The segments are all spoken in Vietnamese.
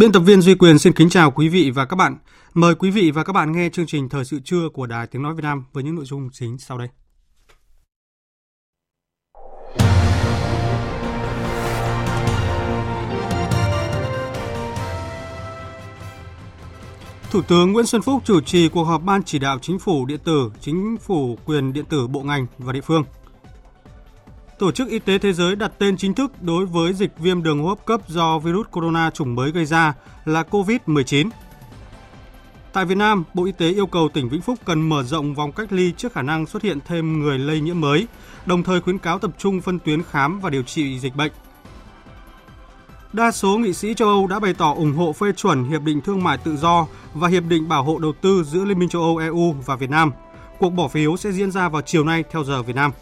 Biên tập viên Duy Quyền xin kính chào quý vị và các bạn. Mời quý vị và các bạn nghe chương trình Thời sự trưa của Đài Tiếng Nói Việt Nam với những nội dung chính sau đây. Thủ tướng Nguyễn Xuân Phúc chủ trì cuộc họp Ban chỉ đạo Chính phủ điện tử, Chính phủ quyền điện tử bộ ngành và địa phương. Tổ chức Y tế Thế giới đặt tên chính thức đối với dịch viêm đường hô hấp cấp do virus corona chủng mới gây ra là COVID-19. Tại Việt Nam, Bộ Y tế yêu cầu tỉnh Vĩnh Phúc cần mở rộng vòng cách ly trước khả năng xuất hiện thêm người lây nhiễm mới, đồng thời khuyến cáo tập trung phân tuyến khám và điều trị dịch bệnh. Đa số nghị sĩ châu Âu đã bày tỏ ủng hộ phê chuẩn Hiệp định Thương mại Tự do và Hiệp định Bảo hộ Đầu tư giữa Liên minh châu Âu EU và Việt Nam. Cuộc bỏ phiếu sẽ diễn ra vào chiều nay theo giờ Việt Nam.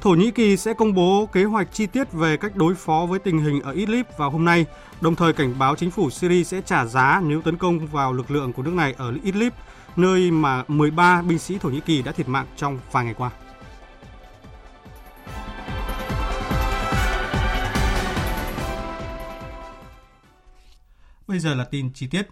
Thổ Nhĩ Kỳ sẽ công bố kế hoạch chi tiết về cách đối phó với tình hình ở Idlib vào hôm nay, đồng thời cảnh báo chính phủ Syria sẽ trả giá nếu tấn công vào lực lượng của nước này ở Idlib, nơi mà 13 binh sĩ Thổ Nhĩ Kỳ đã thiệt mạng trong vài ngày qua. Bây giờ là tin chi tiết.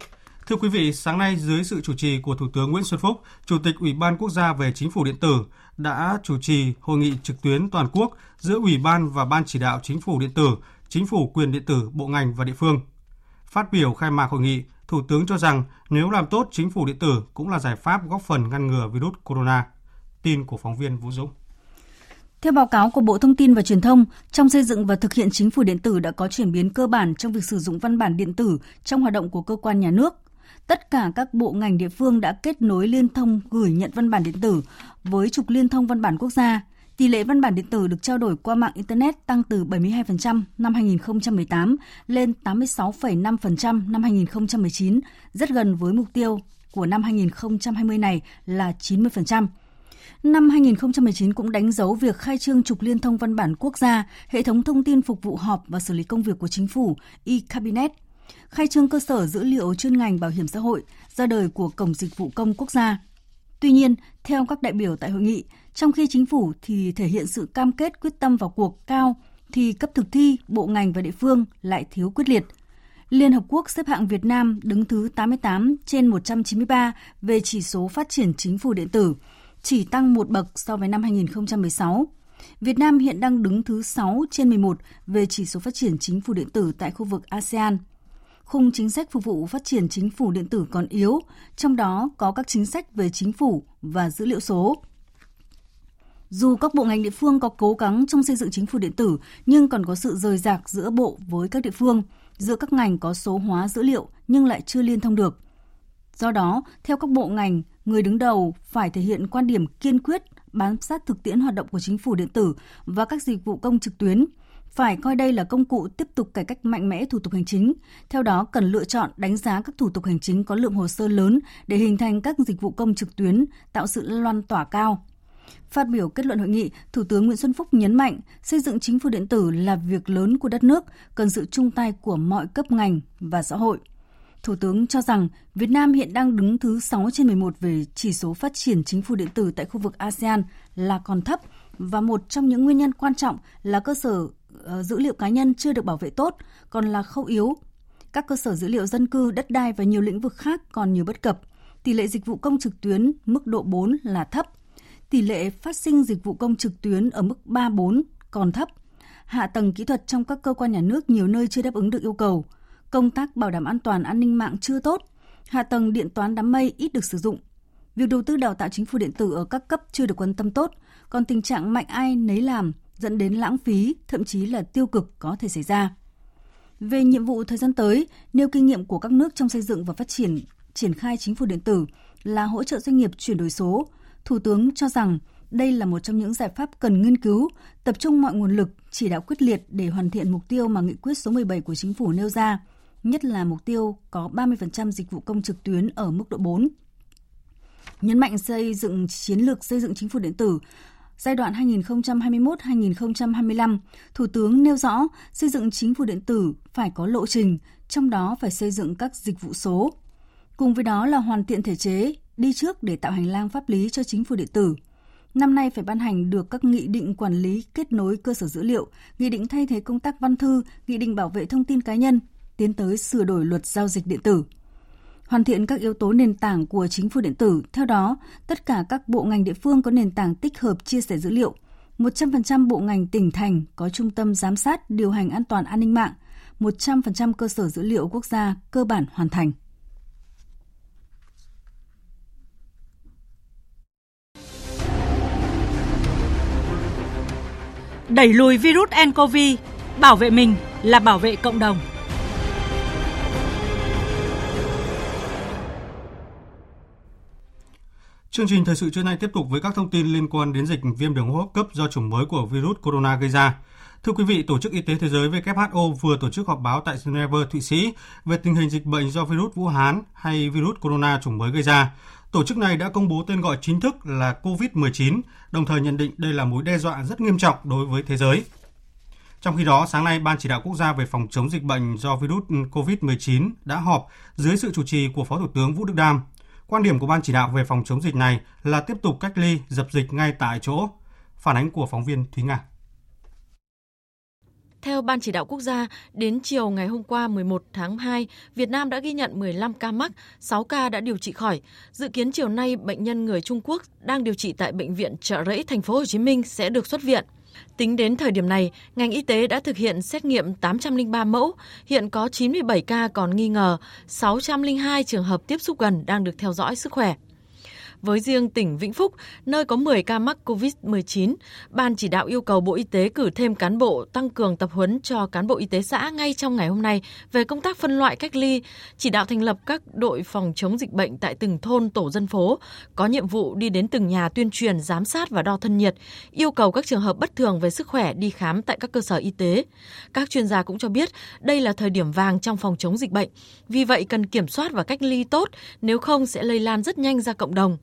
Thưa quý vị, sáng nay dưới sự chủ trì của Thủ tướng Nguyễn Xuân Phúc, Chủ tịch Ủy ban Quốc gia về Chính phủ điện tử đã chủ trì hội nghị trực tuyến toàn quốc giữa Ủy ban và Ban chỉ đạo Chính phủ điện tử, Chính phủ quyền điện tử, bộ ngành và địa phương. Phát biểu khai mạc hội nghị, Thủ tướng cho rằng nếu làm tốt chính phủ điện tử cũng là giải pháp góp phần ngăn ngừa virus corona. Tin của phóng viên Vũ Dũng. Theo báo cáo của Bộ Thông tin và Truyền thông, trong xây dựng và thực hiện chính phủ điện tử đã có chuyển biến cơ bản trong việc sử dụng văn bản điện tử trong hoạt động của cơ quan nhà nước. Tất cả các bộ ngành địa phương đã kết nối liên thông gửi nhận văn bản điện tử với trục liên thông văn bản quốc gia. Tỷ lệ văn bản điện tử được trao đổi qua mạng Internet tăng từ 72% năm 2018 lên 86,5% năm 2019, rất gần với mục tiêu của năm 2020 này là 90%. Năm 2019 cũng đánh dấu việc khai trương trục liên thông văn bản quốc gia, hệ thống thông tin phục vụ họp và xử lý công việc của chính phủ, e-cabinet, khai trương cơ sở dữ liệu chuyên ngành bảo hiểm xã hội, ra đời của Cổng Dịch vụ Công Quốc gia. Tuy nhiên, theo các đại biểu tại hội nghị, trong khi chính phủ thì thể hiện sự cam kết quyết tâm vào cuộc cao, thì cấp thực thi, bộ ngành và địa phương lại thiếu quyết liệt. Liên Hợp Quốc xếp hạng Việt Nam đứng thứ 88 trên 193 về chỉ số phát triển chính phủ điện tử, chỉ tăng một bậc so với năm 2016. Việt Nam hiện đang đứng thứ 6 trên 11 về chỉ số phát triển chính phủ điện tử tại khu vực ASEAN. Khung chính sách phục vụ phát triển chính phủ điện tử còn yếu, trong đó có các chính sách về chính phủ và dữ liệu số. Dù các bộ ngành địa phương có cố gắng trong xây dựng chính phủ điện tử, nhưng còn có sự rời rạc giữa bộ với các địa phương, giữa các ngành có số hóa dữ liệu nhưng lại chưa liên thông được. Do đó, theo các bộ ngành, người đứng đầu phải thể hiện quan điểm kiên quyết bám sát thực tiễn hoạt động của chính phủ điện tử và các dịch vụ công trực tuyến, phải coi đây là công cụ tiếp tục cải cách mạnh mẽ thủ tục hành chính. Theo đó, cần lựa chọn đánh giá các thủ tục hành chính có lượng hồ sơ lớn để hình thành các dịch vụ công trực tuyến, tạo sự loan tỏa cao. Phát biểu kết luận hội nghị, Thủ tướng Nguyễn Xuân Phúc nhấn mạnh xây dựng chính phủ điện tử là việc lớn của đất nước, cần sự chung tay của mọi cấp ngành và xã hội. Thủ tướng cho rằng Việt Nam hiện đang đứng thứ 6 trên 11 về chỉ số phát triển chính phủ điện tử tại khu vực ASEAN là còn thấp và một trong những nguyên nhân quan trọng là cơ sở Ờ, dữ liệu cá nhân chưa được bảo vệ tốt, còn là khâu yếu. Các cơ sở dữ liệu dân cư, đất đai và nhiều lĩnh vực khác còn nhiều bất cập. Tỷ lệ dịch vụ công trực tuyến mức độ 4 là thấp. Tỷ lệ phát sinh dịch vụ công trực tuyến ở mức 3-4 còn thấp. Hạ tầng kỹ thuật trong các cơ quan nhà nước nhiều nơi chưa đáp ứng được yêu cầu – công tác bảo đảm an toàn an ninh mạng chưa tốt, hạ tầng điện toán đám mây ít được sử dụng. Việc đầu tư đào tạo chính phủ điện tử ở các cấp chưa được quan tâm tốt, còn tình trạng mạnh ai nấy làm, dẫn đến lãng phí, thậm chí là tiêu cực có thể xảy ra. Về nhiệm vụ thời gian tới, nêu kinh nghiệm của các nước trong xây dựng và phát triển triển khai chính phủ điện tử là hỗ trợ doanh nghiệp chuyển đổi số, Thủ tướng cho rằng đây là một trong những giải pháp cần nghiên cứu, tập trung mọi nguồn lực, chỉ đạo quyết liệt để hoàn thiện mục tiêu mà nghị quyết số 17 của chính phủ nêu ra, nhất là mục tiêu có 30% dịch vụ công trực tuyến ở mức độ 4. Nhấn mạnh xây dựng chiến lược xây dựng chính phủ điện tử giai đoạn 2021-2025, Thủ tướng nêu rõ xây dựng chính phủ điện tử phải có lộ trình, trong đó phải xây dựng các dịch vụ số. Cùng với đó là hoàn thiện thể chế, đi trước để tạo hành lang pháp lý cho chính phủ điện tử. Năm nay phải ban hành được các nghị định quản lý kết nối cơ sở dữ liệu, nghị định thay thế công tác văn thư, nghị định bảo vệ thông tin cá nhân, tiến tới sửa đổi luật giao dịch điện tử. Hoàn thiện các yếu tố nền tảng của chính phủ điện tử, theo đó, tất cả các bộ ngành địa phương có nền tảng tích hợp chia sẻ dữ liệu. 100% bộ ngành tỉnh thành có trung tâm giám sát điều hành an toàn an ninh mạng, 100% cơ sở dữ liệu quốc gia cơ bản hoàn thành. Đẩy lùi virus nCoV, bảo vệ mình là bảo vệ cộng đồng. Chương trình thời sự trưa nay tiếp tục với các thông tin liên quan đến dịch viêm đường hô hấp cấp do chủng mới của virus corona gây ra. Thưa quý vị, Tổ chức Y tế Thế giới WHO vừa tổ chức họp báo tại Geneva, Thụy Sĩ về tình hình dịch bệnh do virus Vũ Hán hay virus corona chủng mới gây ra. Tổ chức này đã công bố tên gọi chính thức là COVID-19, đồng thời nhận định đây là mối đe dọa rất nghiêm trọng đối với thế giới. Trong khi đó, sáng nay, Ban chỉ đạo quốc gia về phòng chống dịch bệnh do virus COVID-19 đã họp dưới sự chủ trì của Phó Thủ tướng Vũ Đức Đam. Quan điểm của Ban chỉ đạo về phòng chống dịch này là tiếp tục cách ly, dập dịch ngay tại chỗ. Phản ánh của phóng viên Thúy Nga. Theo Ban chỉ đạo quốc gia, đến chiều ngày hôm qua 11 tháng 2, Việt Nam đã ghi nhận 15 ca mắc, 6 ca đã điều trị khỏi. Dự kiến chiều nay bệnh nhân người Trung Quốc đang điều trị tại bệnh viện Trợ Rẫy thành phố Hồ Chí Minh sẽ được xuất viện. Tính đến thời điểm này, ngành y tế đã thực hiện xét nghiệm 803 mẫu, hiện có 97 ca còn nghi ngờ, 602 trường hợp tiếp xúc gần đang được theo dõi sức khỏe. Với riêng tỉnh Vĩnh Phúc, nơi có 10 ca mắc COVID-19, Ban chỉ đạo yêu cầu Bộ Y tế cử thêm cán bộ tăng cường tập huấn cho cán bộ y tế xã ngay trong ngày hôm nay về công tác phân loại cách ly, chỉ đạo thành lập các đội phòng chống dịch bệnh tại từng thôn tổ dân phố, có nhiệm vụ đi đến từng nhà tuyên truyền, giám sát và đo thân nhiệt, yêu cầu các trường hợp bất thường về sức khỏe đi khám tại các cơ sở y tế. Các chuyên gia cũng cho biết đây là thời điểm vàng trong phòng chống dịch bệnh, vì vậy cần kiểm soát và cách ly tốt, nếu không sẽ lây lan rất nhanh ra cộng đồng.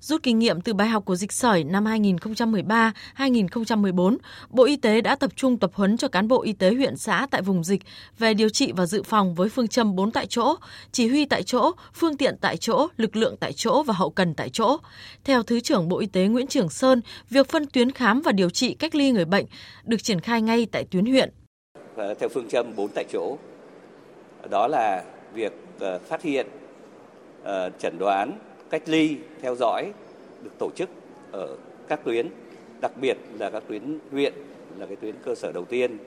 Rút kinh nghiệm từ bài học của dịch sởi năm 2013-2014, Bộ Y tế đã tập trung tập huấn cho cán bộ y tế huyện xã tại vùng dịch về điều trị và dự phòng với phương châm 4 tại chỗ, chỉ huy tại chỗ, phương tiện tại chỗ, lực lượng tại chỗ và hậu cần tại chỗ. Theo Thứ trưởng Bộ Y tế Nguyễn Trường Sơn, việc phân tuyến khám và điều trị cách ly người bệnh được triển khai ngay tại tuyến huyện. Theo phương châm 4 tại chỗ, đó là việc ờ, phát hiện, ờ, chẩn đoán, cách ly, theo dõi được tổ chức ở các tuyến, đặc biệt là các tuyến huyện là cái tuyến cơ sở đầu tiên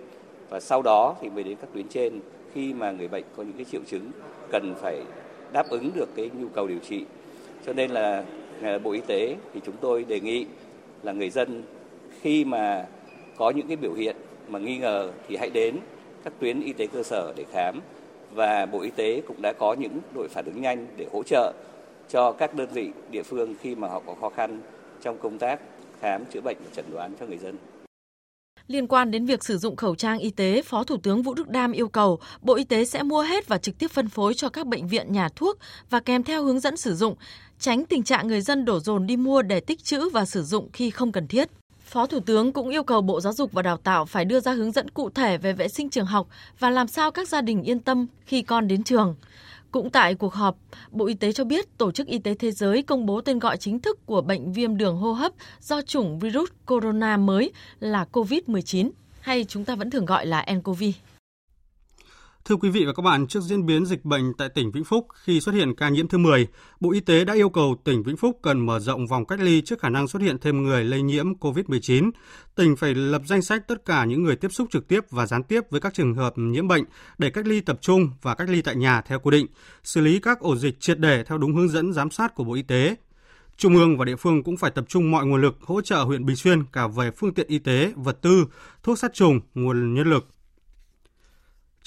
và sau đó thì mới đến các tuyến trên khi mà người bệnh có những cái triệu chứng cần phải đáp ứng được cái nhu cầu điều trị. Cho nên là à, Bộ Y tế thì chúng tôi đề nghị là người dân khi mà có những cái biểu hiện mà nghi ngờ thì hãy đến các tuyến y tế cơ sở để khám và Bộ Y tế cũng đã có những đội phản ứng nhanh để hỗ trợ cho các đơn vị địa phương khi mà họ có khó khăn trong công tác khám chữa bệnh và chẩn đoán cho người dân. Liên quan đến việc sử dụng khẩu trang y tế, Phó Thủ tướng Vũ Đức Đam yêu cầu Bộ Y tế sẽ mua hết và trực tiếp phân phối cho các bệnh viện nhà thuốc và kèm theo hướng dẫn sử dụng, tránh tình trạng người dân đổ dồn đi mua để tích trữ và sử dụng khi không cần thiết. Phó Thủ tướng cũng yêu cầu Bộ Giáo dục và Đào tạo phải đưa ra hướng dẫn cụ thể về vệ sinh trường học và làm sao các gia đình yên tâm khi con đến trường. Cũng tại cuộc họp, Bộ Y tế cho biết Tổ chức Y tế Thế giới công bố tên gọi chính thức của bệnh viêm đường hô hấp do chủng virus corona mới là COVID-19 hay chúng ta vẫn thường gọi là nCoV. Thưa quý vị và các bạn, trước diễn biến dịch bệnh tại tỉnh Vĩnh Phúc khi xuất hiện ca nhiễm thứ 10, Bộ Y tế đã yêu cầu tỉnh Vĩnh Phúc cần mở rộng vòng cách ly trước khả năng xuất hiện thêm người lây nhiễm COVID-19. Tỉnh phải lập danh sách tất cả những người tiếp xúc trực tiếp và gián tiếp với các trường hợp nhiễm bệnh để cách ly tập trung và cách ly tại nhà theo quy định, xử lý các ổ dịch triệt để theo đúng hướng dẫn giám sát của Bộ Y tế. Trung ương và địa phương cũng phải tập trung mọi nguồn lực hỗ trợ huyện Bình Xuyên cả về phương tiện y tế, vật tư, thuốc sát trùng, nguồn nhân lực.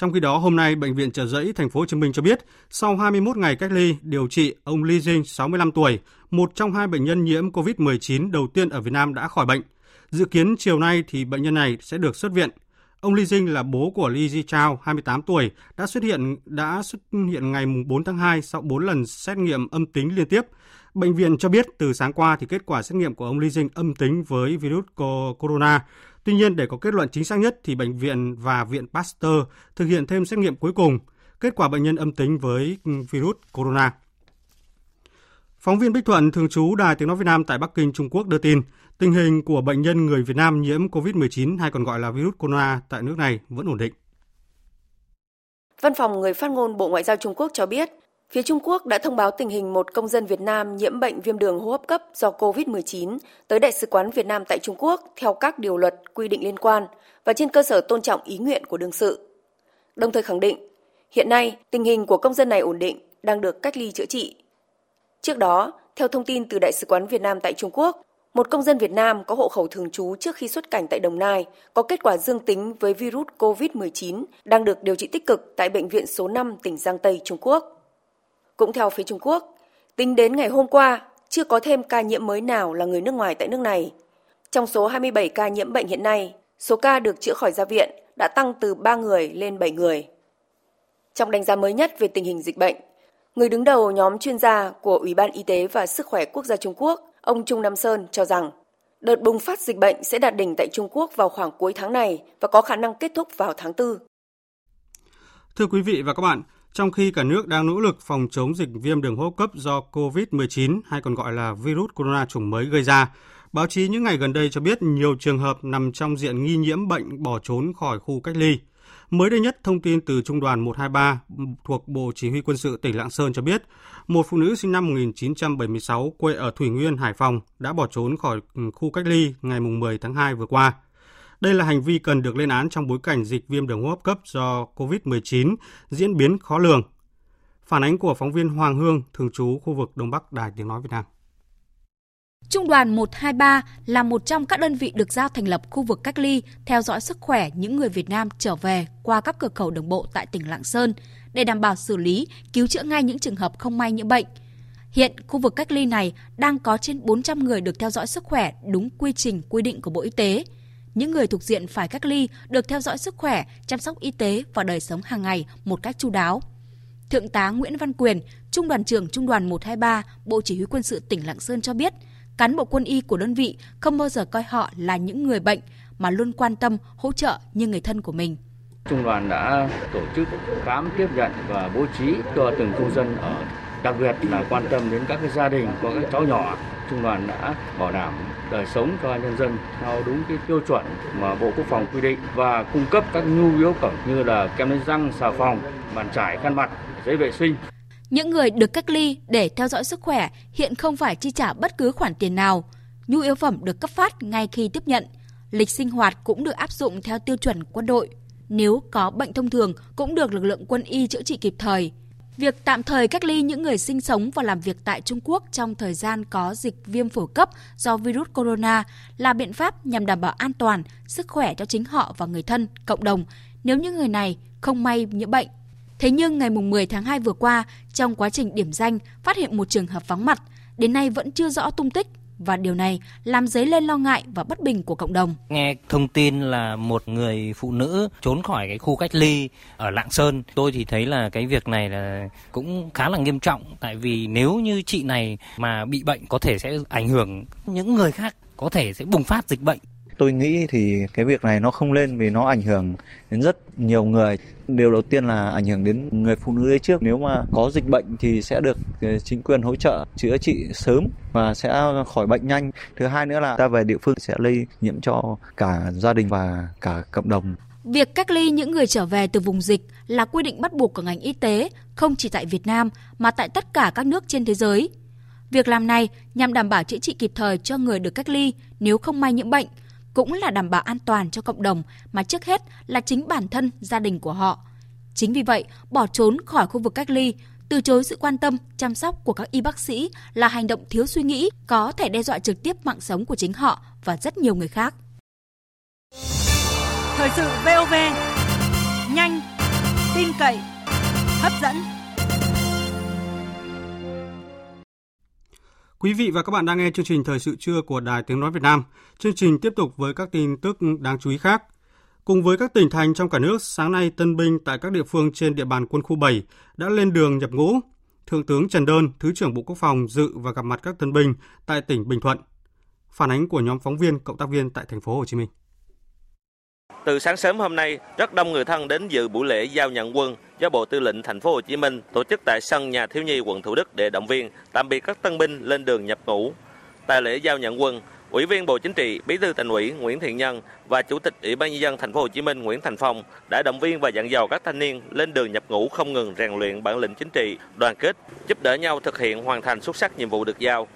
Trong khi đó, hôm nay, Bệnh viện Trợ Giấy Thành phố Hồ Chí Minh cho biết, sau 21 ngày cách ly điều trị, ông Li Jing, 65 tuổi, một trong hai bệnh nhân nhiễm COVID-19 đầu tiên ở Việt Nam đã khỏi bệnh. Dự kiến chiều nay thì bệnh nhân này sẽ được xuất viện. Ông Li Jing là bố của Li Ji Chao, 28 tuổi, đã xuất hiện đã xuất hiện ngày 4 tháng 2 sau 4 lần xét nghiệm âm tính liên tiếp. Bệnh viện cho biết từ sáng qua thì kết quả xét nghiệm của ông Li Jing âm tính với virus corona. Tuy nhiên để có kết luận chính xác nhất thì bệnh viện và viện Pasteur thực hiện thêm xét nghiệm cuối cùng. Kết quả bệnh nhân âm tính với virus corona. Phóng viên Bích Thuận, thường trú Đài Tiếng Nói Việt Nam tại Bắc Kinh, Trung Quốc đưa tin, tình hình của bệnh nhân người Việt Nam nhiễm COVID-19 hay còn gọi là virus corona tại nước này vẫn ổn định. Văn phòng người phát ngôn Bộ Ngoại giao Trung Quốc cho biết, phía Trung Quốc đã thông báo tình hình một công dân Việt Nam nhiễm bệnh viêm đường hô hấp cấp do COVID-19 tới Đại sứ quán Việt Nam tại Trung Quốc theo các điều luật quy định liên quan và trên cơ sở tôn trọng ý nguyện của đương sự. Đồng thời khẳng định, hiện nay tình hình của công dân này ổn định, đang được cách ly chữa trị Trước đó, theo thông tin từ Đại sứ quán Việt Nam tại Trung Quốc, một công dân Việt Nam có hộ khẩu thường trú trước khi xuất cảnh tại Đồng Nai có kết quả dương tính với virus COVID-19 đang được điều trị tích cực tại Bệnh viện số 5 tỉnh Giang Tây, Trung Quốc. Cũng theo phía Trung Quốc, tính đến ngày hôm qua, chưa có thêm ca nhiễm mới nào là người nước ngoài tại nước này. Trong số 27 ca nhiễm bệnh hiện nay, số ca được chữa khỏi ra viện đã tăng từ 3 người lên 7 người. Trong đánh giá mới nhất về tình hình dịch bệnh, Người đứng đầu nhóm chuyên gia của Ủy ban Y tế và Sức khỏe Quốc gia Trung Quốc, ông Trung Nam Sơn cho rằng đợt bùng phát dịch bệnh sẽ đạt đỉnh tại Trung Quốc vào khoảng cuối tháng này và có khả năng kết thúc vào tháng 4. Thưa quý vị và các bạn, trong khi cả nước đang nỗ lực phòng chống dịch viêm đường hô hấp cấp do COVID-19 hay còn gọi là virus corona chủng mới gây ra, báo chí những ngày gần đây cho biết nhiều trường hợp nằm trong diện nghi nhiễm bệnh bỏ trốn khỏi khu cách ly. Mới đây nhất, thông tin từ Trung đoàn 123 thuộc Bộ Chỉ huy Quân sự tỉnh Lạng Sơn cho biết, một phụ nữ sinh năm 1976 quê ở Thủy Nguyên, Hải Phòng đã bỏ trốn khỏi khu cách ly ngày 10 tháng 2 vừa qua. Đây là hành vi cần được lên án trong bối cảnh dịch viêm đường hô hấp cấp do COVID-19 diễn biến khó lường. Phản ánh của phóng viên Hoàng Hương, thường trú khu vực Đông Bắc Đài Tiếng Nói Việt Nam. Trung đoàn 123 là một trong các đơn vị được giao thành lập khu vực cách ly theo dõi sức khỏe những người Việt Nam trở về qua các cửa khẩu đường bộ tại tỉnh Lạng Sơn để đảm bảo xử lý, cứu chữa ngay những trường hợp không may nhiễm bệnh. Hiện khu vực cách ly này đang có trên 400 người được theo dõi sức khỏe đúng quy trình quy định của Bộ Y tế. Những người thuộc diện phải cách ly được theo dõi sức khỏe, chăm sóc y tế và đời sống hàng ngày một cách chu đáo. Thượng tá Nguyễn Văn Quyền, Trung đoàn trưởng Trung đoàn 123, Bộ Chỉ huy quân sự tỉnh Lạng Sơn cho biết – cán bộ quân y của đơn vị không bao giờ coi họ là những người bệnh mà luôn quan tâm, hỗ trợ như người thân của mình. Trung đoàn đã tổ chức khám tiếp nhận và bố trí cho từng công dân ở đặc biệt là quan tâm đến các cái gia đình có các cháu nhỏ. Trung đoàn đã bảo đảm đời sống cho nhân dân theo đúng cái tiêu chuẩn mà Bộ Quốc phòng quy định và cung cấp các nhu yếu phẩm như là kem đánh răng, xà phòng, bàn chải, khăn mặt, giấy vệ sinh. Những người được cách ly để theo dõi sức khỏe hiện không phải chi trả bất cứ khoản tiền nào. Nhu yếu phẩm được cấp phát ngay khi tiếp nhận. Lịch sinh hoạt cũng được áp dụng theo tiêu chuẩn quân đội. Nếu có bệnh thông thường cũng được lực lượng quân y chữa trị kịp thời. Việc tạm thời cách ly những người sinh sống và làm việc tại Trung Quốc trong thời gian có dịch viêm phổi cấp do virus corona là biện pháp nhằm đảm bảo an toàn, sức khỏe cho chính họ và người thân, cộng đồng. Nếu những người này không may nhiễm bệnh. Thế nhưng ngày 10 tháng 2 vừa qua, trong quá trình điểm danh phát hiện một trường hợp vắng mặt, đến nay vẫn chưa rõ tung tích và điều này làm dấy lên lo ngại và bất bình của cộng đồng. Nghe thông tin là một người phụ nữ trốn khỏi cái khu cách ly ở Lạng Sơn, tôi thì thấy là cái việc này là cũng khá là nghiêm trọng. Tại vì nếu như chị này mà bị bệnh có thể sẽ ảnh hưởng những người khác có thể sẽ bùng phát dịch bệnh tôi nghĩ thì cái việc này nó không lên vì nó ảnh hưởng đến rất nhiều người. Điều đầu tiên là ảnh hưởng đến người phụ nữ ấy trước. Nếu mà có dịch bệnh thì sẽ được ờ, chính quyền hỗ trợ chữa trị sớm và sẽ khỏi bệnh nhanh. Thứ hai nữa là ta về địa phương sẽ lây nhiễm cho cả gia đình và cả cộng đồng. Việc cách ly những người trở về từ vùng dịch là quy định bắt buộc của ngành y tế, không chỉ tại Việt Nam mà tại tất cả các nước trên thế giới. Việc làm này nhằm đảm bảo chữa trị kịp thời cho người được cách ly nếu không may nhiễm bệnh, cũng là đảm bảo an toàn cho cộng đồng mà trước hết là chính bản thân gia đình của họ. Chính vì vậy, bỏ trốn khỏi khu vực cách ly Từ chối sự quan tâm, chăm sóc của các y bác sĩ là hành động thiếu suy nghĩ, có thể đe dọa trực tiếp mạng sống của chính họ và rất nhiều người khác. Thời sự VOV, nhanh, tin cậy, hấp dẫn. Quý vị và các bạn đang nghe chương trình Thời sự trưa của Đài Tiếng Nói Việt Nam. Chương trình tiếp tục với các tin tức đáng chú ý khác. Cùng với các tỉnh thành trong cả nước, sáng nay tân binh tại các địa phương trên địa bàn quân khu 7 đã lên đường nhập ngũ. Thượng tướng Trần Đơn, Thứ trưởng Bộ Quốc phòng dự và gặp mặt các tân binh tại tỉnh Bình Thuận. Phản ánh của nhóm phóng viên, cộng tác viên tại thành phố Hồ Chí Minh. Từ sáng sớm hôm nay, rất đông người thân đến dự buổi lễ giao nhận quân do Bộ Tư lệnh Thành phố Hồ Chí Minh tổ chức tại sân nhà thiếu nhi quận Thủ Đức để động viên tạm biệt các tân binh lên đường nhập ngũ. Tại lễ giao nhận quân, Ủy viên Bộ Chính trị, Bí thư Thành ủy Nguyễn Thiện Nhân và Chủ tịch Ủy ban nhân dân Thành phố Hồ Chí Minh Nguyễn Thành Phong đã động viên và dặn dò các thanh niên lên đường nhập ngũ không ngừng rèn luyện bản lĩnh chính trị, đoàn kết, giúp đỡ nhau thực hiện hoàn thành xuất sắc nhiệm vụ được giao.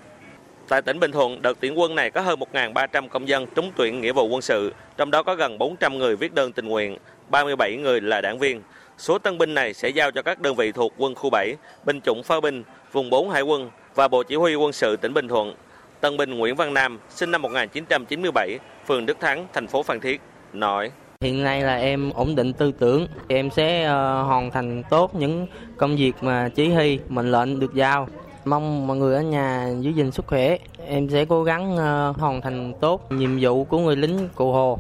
Tại tỉnh Bình Thuận, đợt tuyển quân này có hơn 1.300 công dân trúng tuyển nghĩa vụ quân sự, trong đó có gần 400 người viết đơn tình nguyện, 37 người là đảng viên. Số tân binh này sẽ giao cho các đơn vị thuộc quân khu 7, binh chủng pháo binh, vùng 4 hải quân và Bộ Chỉ huy quân sự tỉnh Bình Thuận. Tân binh Nguyễn Văn Nam, sinh năm 1997, phường Đức Thắng, thành phố Phan Thiết, nói. Hiện nay là em ổn định tư tưởng, em sẽ uh, hoàn thành tốt những công việc mà chỉ huy, mệnh lệnh được giao. Mong mọi người ở nhà giữ gìn sức khỏe. Em sẽ cố gắng uh, hoàn thành tốt nhiệm vụ của người lính cụ Hồ.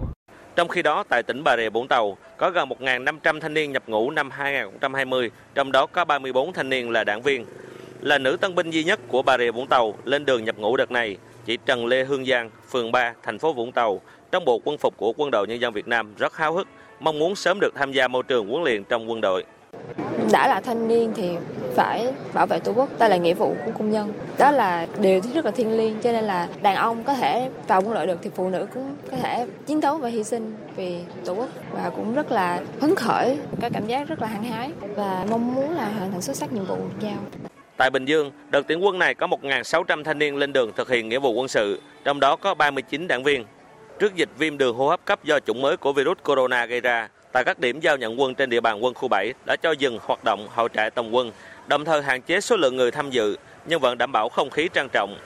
Trong khi đó, tại tỉnh Bà Rịa Vũng Tàu, có gần 1.500 thanh niên nhập ngũ năm 2020, trong đó có 34 thanh niên là đảng viên. Là nữ tân binh duy nhất của Bà Rịa Vũng Tàu lên đường nhập ngũ đợt này, chị Trần Lê Hương Giang, phường 3, thành phố Vũng Tàu, trong bộ quân phục của Quân đội Nhân dân Việt Nam rất háo hức, mong muốn sớm được tham gia môi trường huấn luyện trong quân đội. Đã là thanh niên thì phải bảo vệ tổ quốc, đây là nghĩa vụ của công nhân. Đó là điều rất là thiêng liêng cho nên là đàn ông có thể vào quân đội được thì phụ nữ cũng có thể chiến đấu và hy sinh vì tổ quốc và cũng rất là phấn khởi, có cảm giác rất là hăng hái và mong muốn là hoàn thành xuất sắc nhiệm vụ được giao. Tại Bình Dương, đợt tuyển quân này có 1.600 thanh niên lên đường thực hiện nghĩa vụ quân sự, trong đó có 39 đảng viên. Trước dịch viêm đường hô hấp cấp do chủng mới của virus corona gây ra, tại các điểm giao nhận quân trên địa bàn quân khu 7 đã cho dừng hoạt động hội trại tổng quân, đồng thời hạn chế số lượng người tham dự, nhưng vẫn đảm bảo không khí trang trọng.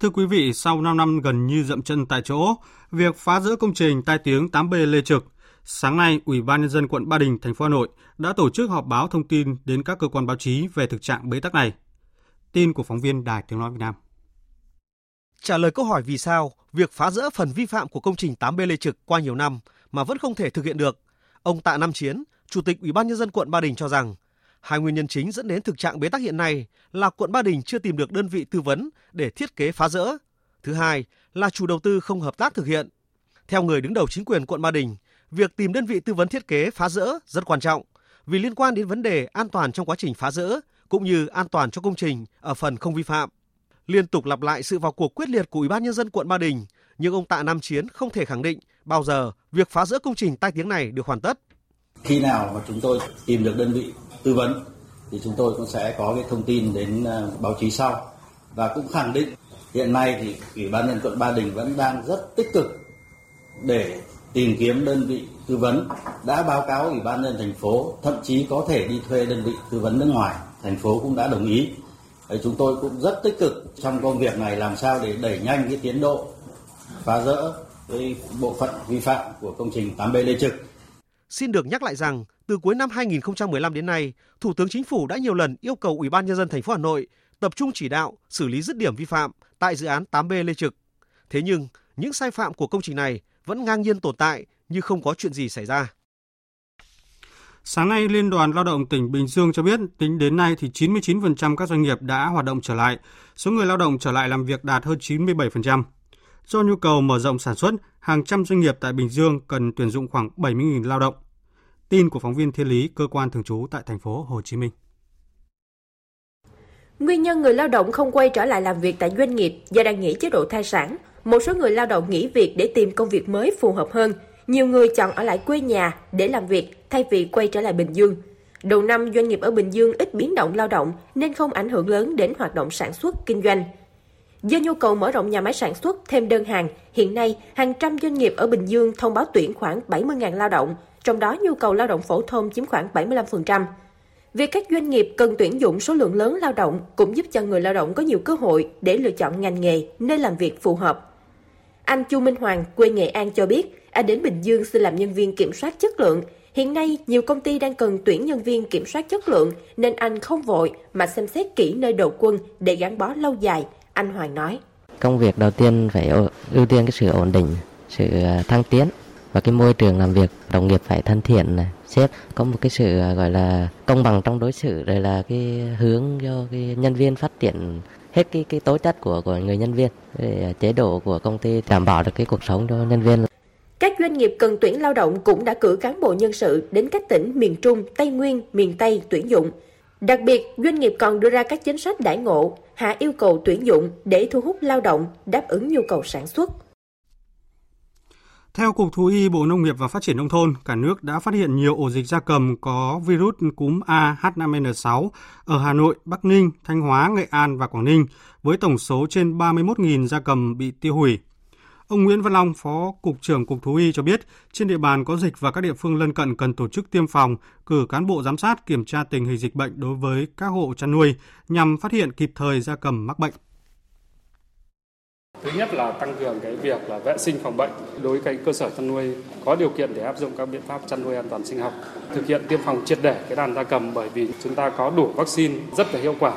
Thưa quý vị, sau 5 năm gần như dậm chân tại chỗ, việc phá rỡ công trình tai tiếng 8B Lê Trực, sáng nay Ủy ban nhân dân quận Ba Đình, thành phố Hà Nội đã tổ chức họp báo thông tin đến các cơ quan báo chí về thực trạng bế tắc này. Tin của phóng viên Đài Tiếng nói Việt Nam. Trả lời câu hỏi vì sao việc phá rỡ phần vi phạm của công trình 8B Lê Trực qua nhiều năm mà vẫn không thể thực hiện được, ông Tạ Nam Chiến, Chủ tịch Ủy ban nhân dân quận Ba Đình cho rằng hai nguyên nhân chính dẫn đến thực trạng bế tắc hiện nay là quận Ba Đình chưa tìm được đơn vị tư vấn để thiết kế phá rỡ. Thứ hai là chủ đầu tư không hợp tác thực hiện. Theo người đứng đầu chính quyền quận Ba Đình, việc tìm đơn vị tư vấn thiết kế phá rỡ rất quan trọng vì liên quan đến vấn đề an toàn trong quá trình phá rỡ cũng như an toàn cho công trình ở phần không vi phạm. Liên tục lặp lại sự vào cuộc quyết liệt của Ủy ban nhân dân quận Ba Đình, nhưng ông Tạ Nam Chiến không thể khẳng định bao giờ việc phá rỡ công trình tai tiếng này được hoàn tất. Khi nào mà chúng tôi tìm được đơn vị tư vấn thì chúng tôi cũng sẽ có cái thông tin đến ờ, báo chí sau. Và cũng khẳng định hiện nay thì Ủy ban nhân quận Ba Đình vẫn đang rất tích cực để tìm kiếm đơn vị tư vấn. Đã báo cáo ủy ban nhân thành phố thậm chí có thể đi thuê đơn vị tư vấn nước ngoài. Thành phố cũng đã đồng ý. Đấy, chúng tôi cũng rất tích cực trong công việc này làm sao để đẩy nhanh cái tiến độ phá rỡ cái bộ phận vi phạm của công trình 8B Lê Trực. Xin được nhắc lại rằng, từ cuối năm 2015 đến nay, Thủ tướng Chính phủ đã nhiều lần yêu cầu Ủy ban nhân dân thành phố Hà Nội tập trung chỉ đạo xử lý dứt điểm vi phạm tại dự án 8B Lê Trực. Thế nhưng, những sai phạm của công trình này vẫn ngang nhiên tồn tại như không có chuyện gì xảy ra. Sáng nay, Liên đoàn Lao động tỉnh Bình Dương cho biết tính đến nay thì 99% các doanh nghiệp đã hoạt động trở lại, số người lao động trở lại làm việc đạt hơn 97%. Do nhu cầu mở rộng sản xuất, hàng trăm doanh nghiệp tại Bình Dương cần tuyển dụng khoảng 70.000 lao động. Tin của phóng viên Thiên Lý, cơ quan thường trú tại thành phố Hồ Chí Minh. Nguyên nhân người lao động không quay trở lại làm việc tại doanh nghiệp do đang nghỉ chế độ thai sản, một số người lao động nghỉ việc để tìm công việc mới phù hợp hơn. Nhiều người chọn ở lại quê nhà để làm việc thay vì quay trở lại Bình Dương. Đầu năm, doanh nghiệp ở Bình Dương ít biến động lao động nên không ảnh hưởng lớn đến hoạt động sản xuất, kinh doanh. Do nhu cầu mở rộng nhà máy sản xuất thêm đơn hàng, hiện nay hàng trăm doanh nghiệp ở Bình Dương thông báo tuyển khoảng 70.000 lao động, trong đó nhu cầu lao động phổ thông chiếm khoảng 75%. Việc các doanh nghiệp cần tuyển dụng số lượng lớn lao động cũng giúp cho người lao động có nhiều cơ hội để lựa chọn ngành nghề, nơi làm việc phù hợp. Anh Chu Minh Hoàng, quê Nghệ An cho biết, anh đến Bình Dương xin làm nhân viên kiểm soát chất lượng. Hiện nay, nhiều công ty đang cần tuyển nhân viên kiểm soát chất lượng, nên anh không vội mà xem xét kỹ nơi đầu quân để gắn bó lâu dài, anh Hoàng nói. Công việc đầu tiên phải ưu tiên cái sự ổn định, sự à, thăng tiến và cái môi trường làm việc đồng nghiệp phải thân thiện này sếp có một cái sự à, gọi là công bằng trong đối xử rồi là cái hướng cho cái nhân viên phát triển hết cái cái tố chất của của người nhân viên để chế độ của công ty đảm bảo được cái cuộc sống cho nhân viên các doanh nghiệp cần tuyển lao động cũng đã cử cán bộ nhân sự đến các tỉnh miền Trung, Tây Nguyên, miền Tây tuyển dụng. Đặc biệt, doanh nghiệp còn đưa ra các chính sách đãi ngộ, hạ yêu cầu tuyển dụng để thu hút lao động, đáp ứng nhu cầu sản xuất. Theo Cục Thú y Bộ Nông nghiệp và Phát triển Nông thôn, cả nước đã phát hiện nhiều ổ dịch gia cầm có virus cúm ah5n6 ở Hà Nội, Bắc Ninh, Thanh Hóa, Nghệ An và Quảng Ninh, với tổng số trên 31.000 gia cầm bị tiêu hủy. Ông Nguyễn Văn Long, Phó Cục trưởng Cục Thú y cho biết, trên địa bàn có dịch và các địa phương lân cận cần tổ chức tiêm phòng, cử cán bộ giám sát kiểm tra tình hình dịch bệnh đối với các hộ chăn nuôi nhằm phát hiện kịp thời gia cầm mắc bệnh. Thứ nhất là tăng cường cái việc là vệ sinh phòng bệnh đối với cơ sở chăn nuôi có điều kiện để áp dụng các biện pháp chăn nuôi an toàn sinh học, thực hiện tiêm phòng triệt để cái đàn gia cầm bởi vì chúng ta có đủ vaccine rất là hiệu quả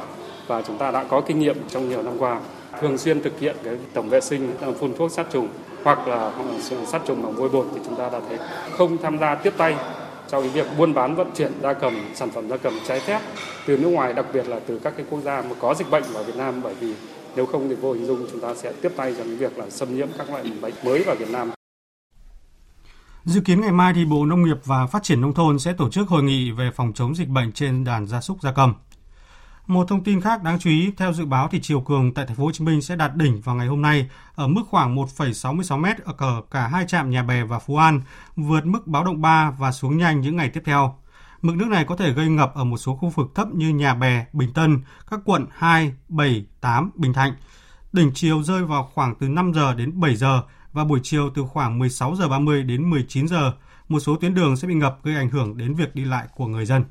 và chúng ta đã có kinh nghiệm trong nhiều năm qua thường xuyên thực hiện cái tổng vệ sinh ờ, phun thuốc sát trùng hoặc là ờ, sát trùng bằng vôi bột thì chúng ta đã thấy không tham gia tiếp tay trong cái việc buôn bán, vận chuyển, gia cầm, sản phẩm gia cầm trái phép từ nước ngoài, đặc biệt là từ các cái quốc gia mà có dịch bệnh vào Việt Nam bởi vì nếu không thì vô hình dung chúng ta sẽ tiếp tay trong cái việc là xâm nhiễm các loại bệnh mới vào Việt Nam. Dự kiến ngày mai thì Bộ Nông nghiệp và Phát triển nông thôn sẽ tổ chức hội nghị về phòng chống dịch bệnh trên đàn gia súc gia cầm. Một thông tin khác đáng chú ý, theo dự báo thì chiều cường tại thành phố Hồ Chí Minh sẽ đạt đỉnh vào ngày hôm nay ở mức khoảng 1,66 m ở cả hai trạm Nhà Bè và Phú An, vượt mức báo động 3 và xuống nhanh những ngày tiếp theo. Mực nước này có thể gây ngập ở một số khu vực thấp như Nhà Bè, Bình Tân, các quận 2, 7, 8, Bình Thạnh. Đỉnh chiều rơi vào khoảng từ 5 giờ đến 7 giờ và buổi chiều từ khoảng 16 giờ 30 đến 19 giờ. Một số tuyến đường sẽ bị ngập gây ảnh hưởng đến việc đi lại của người dân.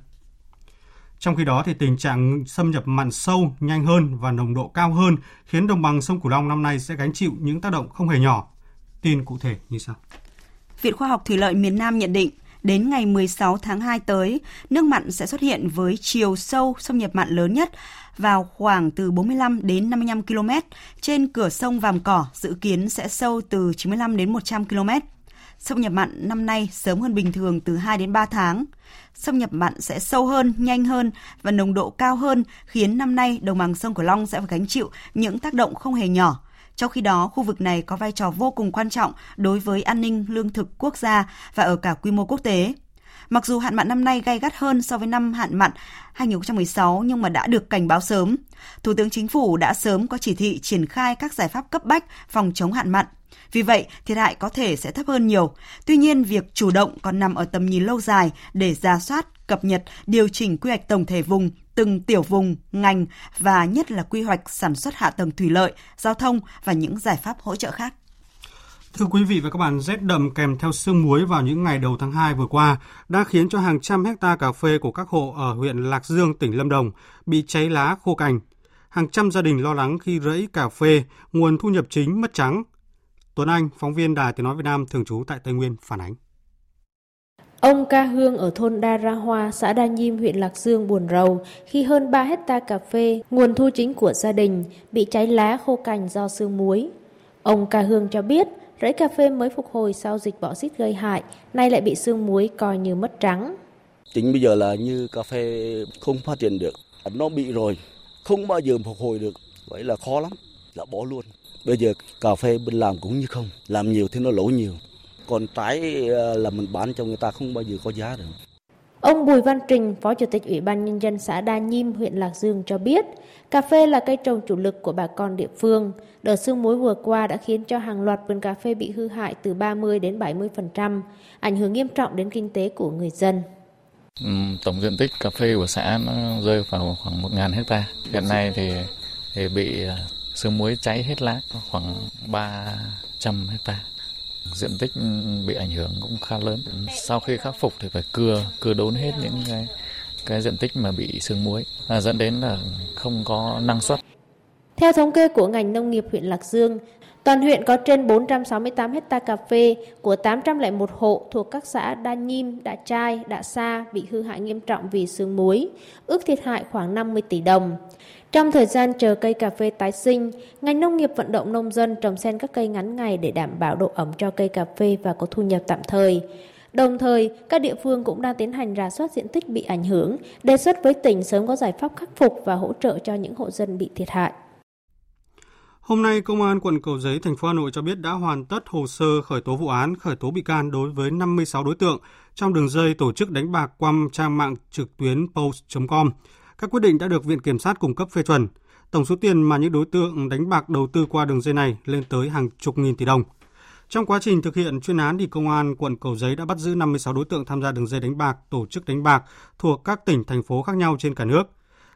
Trong khi đó thì tình trạng xâm nhập mặn sâu, nhanh hơn và nồng độ cao hơn khiến đồng bằng sông Cửu Long năm nay sẽ gánh chịu những tác động không hề nhỏ. Tin cụ thể như sau. Viện Khoa học Thủy lợi miền Nam nhận định đến ngày 16 tháng 2 tới, nước mặn sẽ xuất hiện với chiều sâu xâm nhập mặn lớn nhất vào khoảng từ 45 đến 55 km. Trên cửa sông Vàm Cỏ dự kiến sẽ sâu từ 95 đến 100 km. Xâm nhập mặn năm nay sớm hơn bình thường từ 2 đến 3 tháng. Xâm nhập mặn sẽ sâu hơn, nhanh hơn và nồng độ cao hơn khiến năm nay đồng bằng sông Cửu Long sẽ phải gánh chịu những tác động không hề nhỏ trong khi đó, khu vực này có vai trò vô cùng quan trọng đối với an ninh lương thực quốc gia và ở cả quy mô quốc tế. Mặc dù hạn mặn năm nay gay gắt hơn so với năm hạn mặn 2016 nhưng mà đã được cảnh báo sớm. Thủ tướng Chính phủ đã sớm có chỉ thị triển khai các giải pháp cấp bách phòng chống hạn mặn. Vì vậy, thiệt hại có thể sẽ thấp hơn nhiều. Tuy nhiên, việc chủ động còn nằm ở tầm nhìn lâu dài để ra soát, cập nhật, điều chỉnh quy hoạch tổng thể vùng từng tiểu vùng, ngành và nhất là quy hoạch sản xuất hạ tầng thủy lợi, giao thông và những giải pháp hỗ trợ khác. Thưa quý vị và các bạn, rét đậm kèm theo sương muối vào những ngày đầu tháng 2 vừa qua đã khiến cho hàng trăm hecta cà phê của các hộ ở huyện Lạc Dương, tỉnh Lâm Đồng bị cháy lá khô cành. Hàng trăm gia đình lo lắng khi rẫy cà phê, nguồn thu nhập chính mất trắng. Tuấn Anh, phóng viên Đài Tiếng Nói Việt Nam thường trú tại Tây Nguyên, phản ánh. Ông Ca Hương ở thôn Đa Ra Hoa, xã Đa Nhiêm, huyện Lạc Dương buồn rầu khi hơn 3 hecta cà phê, nguồn thu chính của gia đình, bị cháy lá khô cành do sương muối. Ông Ca Hương cho biết, rẫy cà phê mới phục hồi sau dịch bọ xít gây hại, nay lại bị sương muối coi như mất trắng. Chính bây giờ là như cà phê không phát triển được, nó bị rồi, không bao giờ phục hồi được, vậy là khó lắm, là bỏ luôn. Bây giờ cà phê bên làm cũng như không, làm nhiều thì nó lỗ nhiều còn trái ờ, là mình bán cho người ta không bao giờ có giá được. Ông Bùi Văn Trình, Phó Chủ tịch Ủy ban Nhân dân xã Đa Nhiêm, huyện Lạc Dương cho biết, cà phê là cây trồng chủ lực của bà con địa phương. Đợt sương muối vừa qua đã khiến cho hàng loạt vườn cà phê bị hư hại từ 30 đến 70%, ảnh hưởng nghiêm trọng đến kinh tế của người dân. Tổng diện tích cà phê của xã nó rơi vào khoảng 1.000 hecta. Hiện nay thì, thì bị sương muối cháy hết lá khoảng 300 hecta diện tích bị ảnh hưởng cũng khá lớn sau khi khắc phục thì phải cưa cưa đốn hết những cái cái diện tích mà bị sương muối à, dẫn đến là không có năng suất. Theo thống kê của ngành nông nghiệp huyện Lạc Dương, toàn huyện có trên 468 hecta cà phê của 801 hộ thuộc các xã Đa Nhim, Đạ Trai, Đạ Sa bị hư hại nghiêm trọng vì sương muối, ước thiệt hại khoảng 50 tỷ đồng. Trong thời gian chờ cây cà phê tái sinh, ngành nông nghiệp vận động nông dân trồng xen các cây ngắn ngày để đảm bảo độ ẩm cho cây cà phê và có thu nhập tạm thời. Đồng thời, các địa phương cũng đang tiến hành rà soát diện tích bị ảnh hưởng, đề xuất với tỉnh sớm có giải pháp khắc phục và hỗ trợ cho những hộ dân bị thiệt hại. Hôm nay, Công an quận Cầu Giấy, thành phố Hà Nội cho biết đã hoàn tất hồ sơ khởi tố vụ án, khởi tố bị can đối với 56 đối tượng trong đường dây tổ chức đánh bạc qua trang mạng trực tuyến post.com. Các quyết định đã được Viện Kiểm sát cung cấp phê chuẩn. Tổng số tiền mà những đối tượng đánh bạc đầu tư qua đường dây này lên tới hàng chục nghìn tỷ đồng. Trong quá trình thực hiện chuyên án thì công an quận Cầu Giấy đã bắt giữ 56 đối tượng tham gia đường dây đánh bạc, tổ chức đánh bạc thuộc các tỉnh thành phố khác nhau trên cả nước.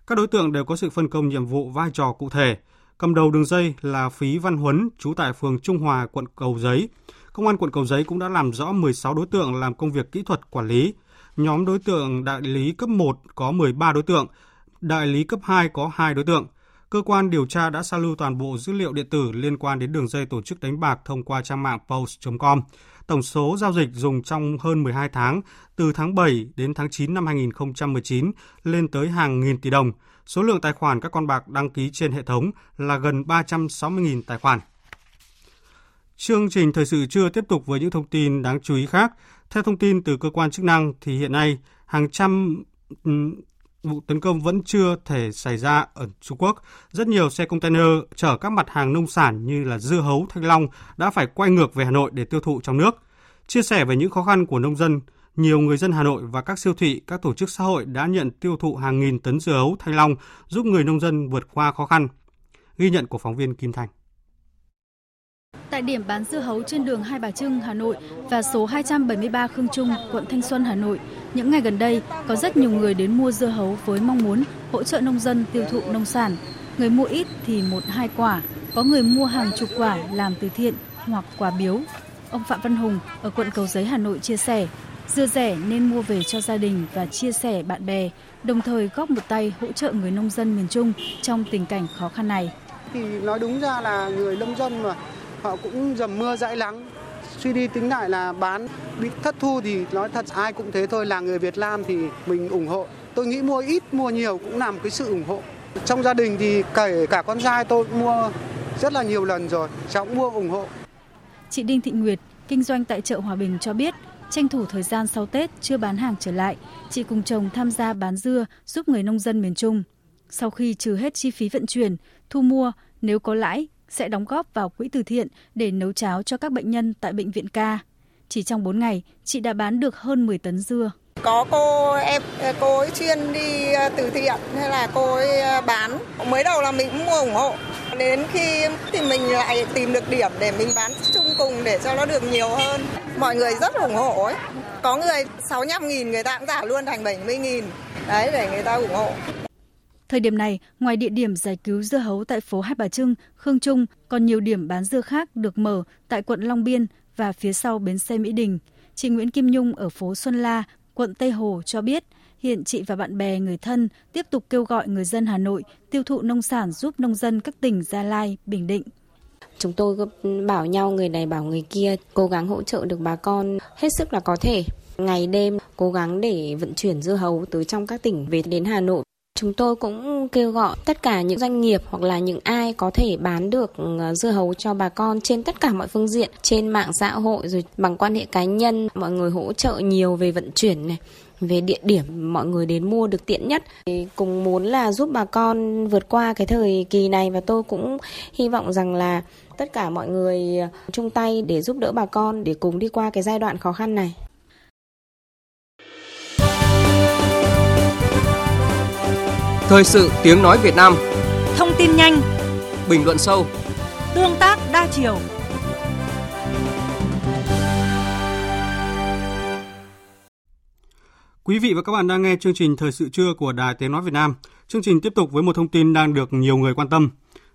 Các đối tượng đều có sự phân công nhiệm vụ vai trò cụ thể. Cầm đầu đường dây là Phí Văn Huấn, trú tại phường Trung Hòa, quận Cầu Giấy. Công an quận Cầu Giấy cũng đã làm rõ 16 đối tượng làm công việc kỹ thuật quản lý. Nhóm đối tượng đại lý cấp 1 có 13 đối tượng, đại lý cấp 2 có 2 đối tượng. Cơ quan điều tra đã sao lưu toàn bộ dữ liệu điện tử liên quan đến đường dây tổ chức đánh bạc thông qua trang mạng post.com. Tổng số giao dịch dùng trong hơn 12 tháng, từ tháng 7 đến tháng 9 năm 2019 lên tới hàng nghìn tỷ đồng. Số lượng tài khoản các con bạc đăng ký trên hệ thống là gần 360.000 tài khoản. Chương trình thời sự chưa tiếp tục với những thông tin đáng chú ý khác. Theo thông tin từ cơ quan chức năng thì hiện nay hàng trăm ừ, vụ tấn công vẫn chưa thể xảy ra ở Trung Quốc. Rất nhiều xe container chở các mặt hàng nông sản như là dưa hấu, thanh long đã phải quay ngược về Hà Nội để tiêu thụ trong nước. Chia sẻ về những khó khăn của nông dân, nhiều người dân Hà Nội và các siêu thị, các tổ chức xã hội đã nhận tiêu thụ hàng nghìn tấn dưa hấu, thanh long giúp người nông dân vượt qua khó khăn. Ghi nhận của phóng viên Kim Thành. Tại điểm bán dưa hấu trên đường Hai Bà Trưng, Hà Nội và số 273 Khương Trung, quận Thanh Xuân, Hà Nội, những ngày gần đây có rất nhiều người đến mua dưa hấu với mong muốn hỗ trợ nông dân tiêu thụ nông sản. Người mua ít thì một hai quả, có người mua hàng chục quả làm từ thiện hoặc quả biếu. Ông Phạm Văn Hùng ở quận Cầu Giấy, Hà Nội chia sẻ, dưa rẻ nên mua về cho gia đình và chia sẻ bạn bè, đồng thời góp một tay hỗ trợ người nông dân miền Trung trong tình cảnh khó khăn này. Thì nói đúng ra là người nông dân mà họ cũng dầm mưa dãi nắng suy đi tính lại là bán bị thất thu thì nói thật ai cũng thế thôi. Là người Việt Nam thì mình ủng hộ. Tôi nghĩ mua ít, mua nhiều cũng làm cái sự ủng hộ. Trong gia đình thì kể cả con trai tôi cũng mua rất là nhiều lần rồi. Cháu cũng mua ủng hộ. Chị Đinh Thị Nguyệt, kinh doanh tại chợ Hòa Bình cho biết, tranh thủ thời gian sau Tết chưa bán hàng trở lại, chị cùng chồng tham gia bán dưa giúp người nông dân miền Trung. Sau khi trừ hết chi phí vận chuyển, thu mua, nếu có lãi sẽ đóng góp vào quỹ từ thiện để nấu cháo cho các bệnh nhân tại bệnh viện ca. Chỉ trong 4 ngày, chị đã bán được hơn 10 tấn dưa. Có cô em cô ấy chuyên đi à, từ thiện hay là cô ấy à, bán. Mới đầu là mình cũng mua ủng hộ. Đến khi thì mình lại tìm được điểm để mình bán chung cùng để cho nó được nhiều hơn. Mọi người rất ủng hộ ấy. Có người 65 nghìn người ta cũng giả luôn thành 70 nghìn. Đấy để người ta ủng hộ. Thời điểm này, ngoài địa điểm giải cứu dưa hấu tại phố Hai Bà Trưng, Khương Trung, còn nhiều điểm bán dưa khác được mở tại quận Long Biên và phía sau bến xe Mỹ Đình. Chị Nguyễn Kim Nhung ở phố Xuân La, quận Tây Hồ cho biết, hiện chị và bạn bè người thân tiếp tục kêu gọi người dân Hà Nội tiêu thụ nông sản giúp nông dân các tỉnh Gia Lai, Bình Định. Chúng tôi bảo nhau người này bảo người kia cố gắng hỗ trợ được bà con hết sức là có thể. Ngày đêm cố gắng để vận chuyển dưa hấu từ trong các tỉnh về đến Hà Nội. Chúng tôi cũng kêu gọi tất cả những doanh nghiệp hoặc là những ai có thể bán được ờ, dưa hấu cho bà con trên tất cả mọi phương diện, trên mạng xã hội rồi bằng quan hệ cá nhân, mọi người hỗ trợ nhiều về vận chuyển này về địa điểm mọi người đến mua được tiện nhất thì cùng muốn là giúp bà con vượt qua cái thời kỳ này và tôi cũng hy vọng rằng là tất cả mọi người chung tay để giúp đỡ bà con để cùng đi qua cái giai đoạn khó khăn này. Thời sự tiếng nói Việt Nam Thông tin nhanh Bình luận sâu Tương tác đa chiều Quý vị và các bạn đang nghe chương trình Thời sự trưa của Đài Tiếng Nói Việt Nam. Chương trình tiếp tục với một thông tin đang được nhiều người quan tâm.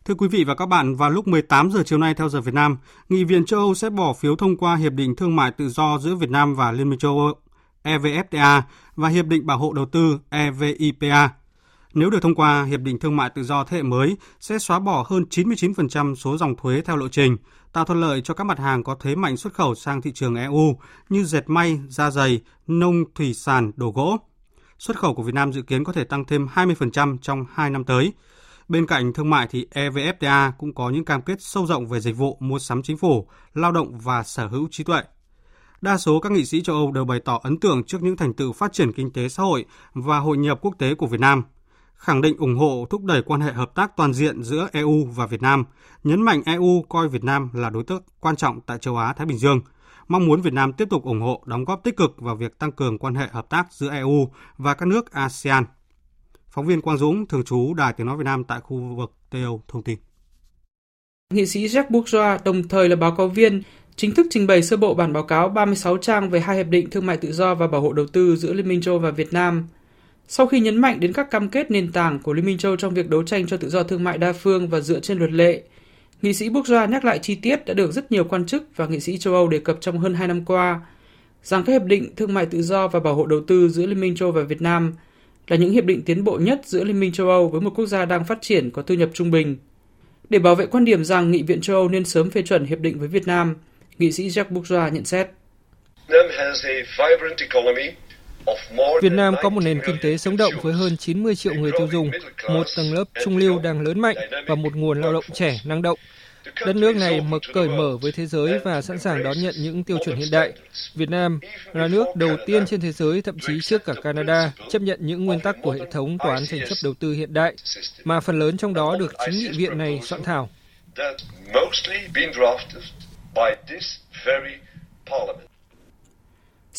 Thưa quý vị và các bạn, vào lúc 18 giờ chiều nay theo giờ Việt Nam, Nghị viện châu Âu sẽ bỏ phiếu thông qua Hiệp định Thương mại Tự do giữa Việt Nam và Liên minh châu Âu EVFTA và Hiệp định Bảo hộ Đầu tư EVIPA. Nếu được thông qua, Hiệp định Thương mại Tự do thế hệ mới sẽ xóa bỏ hơn 99% số dòng thuế theo lộ trình, tạo thuận lợi cho các mặt hàng có thế mạnh xuất khẩu sang thị trường EU như dệt may, da giày, nông thủy sản, đồ gỗ. Xuất khẩu của Việt Nam dự kiến có thể tăng thêm 20% trong 2 năm tới. Bên cạnh thương mại thì EVFTA cũng có những cam kết sâu rộng về dịch vụ, mua sắm chính phủ, lao động và sở hữu trí tuệ. Đa số các nghị sĩ châu Âu đều bày tỏ ấn tượng trước những thành tựu phát triển kinh tế xã hội và hội nhập quốc tế của Việt Nam, khẳng định ủng hộ thúc đẩy quan hệ hợp tác toàn diện giữa EU và Việt Nam, nhấn mạnh EU coi Việt Nam là đối tác quan trọng tại châu Á Thái Bình Dương, mong muốn Việt Nam tiếp tục ủng hộ đóng góp tích cực vào việc tăng cường quan hệ hợp tác giữa EU và các nước ASEAN. Phóng viên Quang Dũng, thường trú Đài Tiếng Nói Việt Nam tại khu vực Tây Âu thông tin. Nghị sĩ Jacques Bourgeois đồng thời là báo cáo viên chính thức trình bày sơ bộ bản báo cáo 36 trang về hai hiệp định thương mại tự do và bảo hộ đầu tư giữa Liên minh châu và Việt Nam. Sau khi nhấn mạnh đến các cam kết nền tảng của Liên minh châu trong việc đấu tranh cho tự do thương mại đa phương và dựa trên luật lệ, nghị sĩ Bourgeois nhắc lại chi tiết đã được rất nhiều quan chức và nghị sĩ châu Âu đề cập trong hơn 2 năm qua, rằng các hiệp định thương mại tự do và bảo hộ đầu tư giữa Liên minh châu và Việt Nam là những hiệp định tiến bộ nhất giữa Liên minh châu Âu với một quốc gia đang phát triển có thu nhập trung bình. Để bảo vệ quan điểm rằng Nghị viện châu Âu nên sớm phê chuẩn hiệp định với Việt Nam, nghị sĩ Jacques Bourgeois nhận xét. Việt Nam có một nền kinh tế sống động với hơn 90 triệu người tiêu dùng, một tầng lớp trung lưu đang lớn mạnh và một nguồn lao động trẻ năng động. Đất nước này mở cởi mở với thế giới và sẵn sàng đón nhận những tiêu chuẩn hiện đại. Việt Nam là nước đầu tiên trên thế giới, thậm chí trước cả Canada, chấp nhận những nguyên tắc của hệ thống tòa án tranh chấp đầu tư hiện đại, mà phần lớn trong đó được chính nghị viện này soạn thảo.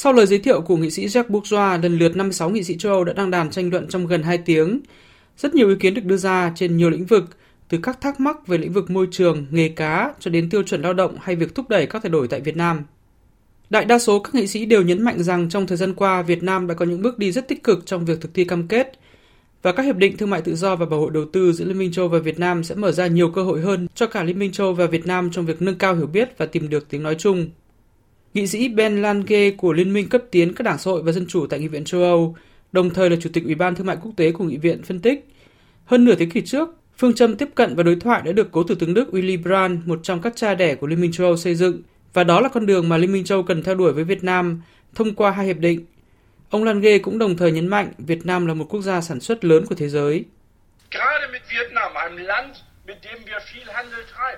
Sau lời giới thiệu của nghị sĩ Jacques Bourgeois, lần lượt 56 nghị sĩ châu Âu đã đăng đàn tranh luận trong gần 2 tiếng. Rất nhiều ý kiến được đưa ra trên nhiều lĩnh vực, từ các thắc mắc về lĩnh vực môi trường, nghề cá cho đến tiêu chuẩn lao động hay việc thúc đẩy các thay đổi tại Việt Nam. Đại đa số các nghị sĩ đều nhấn mạnh rằng trong thời gian qua, Việt Nam đã có những bước đi rất tích cực trong việc thực thi cam kết và các hiệp định thương mại tự do và bảo hộ đầu tư giữa Liên minh châu và Việt Nam sẽ mở ra nhiều cơ hội hơn cho cả Liên minh châu và Việt Nam trong việc nâng cao hiểu biết và tìm được tiếng nói chung. Nghị sĩ Ben Lange của Liên minh cấp tiến các đảng xã hội và dân chủ tại Nghị viện châu Âu, đồng thời là Chủ tịch Ủy ban Thương mại Quốc tế của Nghị viện phân tích, hơn nửa thế kỷ trước, phương châm tiếp cận và đối thoại đã được Cố Thủ tướng Đức Willy Brandt, một trong các cha đẻ của Liên minh châu Âu xây dựng, và đó là con đường mà Liên minh châu cần theo đuổi với Việt Nam thông qua hai hiệp định. Ông Lange cũng đồng thời nhấn mạnh Việt Nam là một quốc gia sản xuất lớn của thế giới.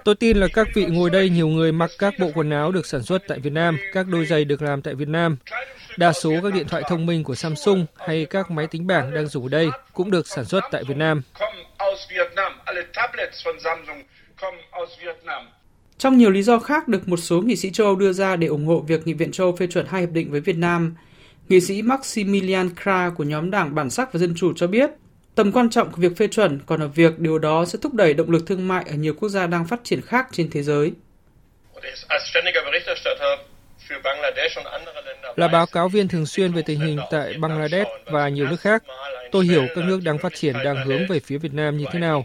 Tôi tin là các vị ngồi đây nhiều người mặc các bộ quần áo được sản xuất tại Việt Nam, các đôi giày được làm tại Việt Nam. Đa số các điện thoại thông minh của Samsung hay các máy tính bảng đang dùng ở đây cũng được sản xuất tại Việt Nam. Trong nhiều lý do khác được một số nghị sĩ châu Âu đưa ra để ủng hộ việc Nghị viện châu Âu phê chuẩn hai hiệp định với Việt Nam, nghị sĩ Maximilian Krah của nhóm đảng Bản sắc và Dân chủ cho biết Tầm quan trọng của việc phê chuẩn còn ở việc điều đó sẽ thúc đẩy động lực thương mại ở nhiều quốc gia đang phát triển khác trên thế giới. Là báo cáo viên thường xuyên về tình hình tại Bangladesh và nhiều nước khác, tôi hiểu các nước đang phát triển đang hướng về phía Việt Nam như thế nào.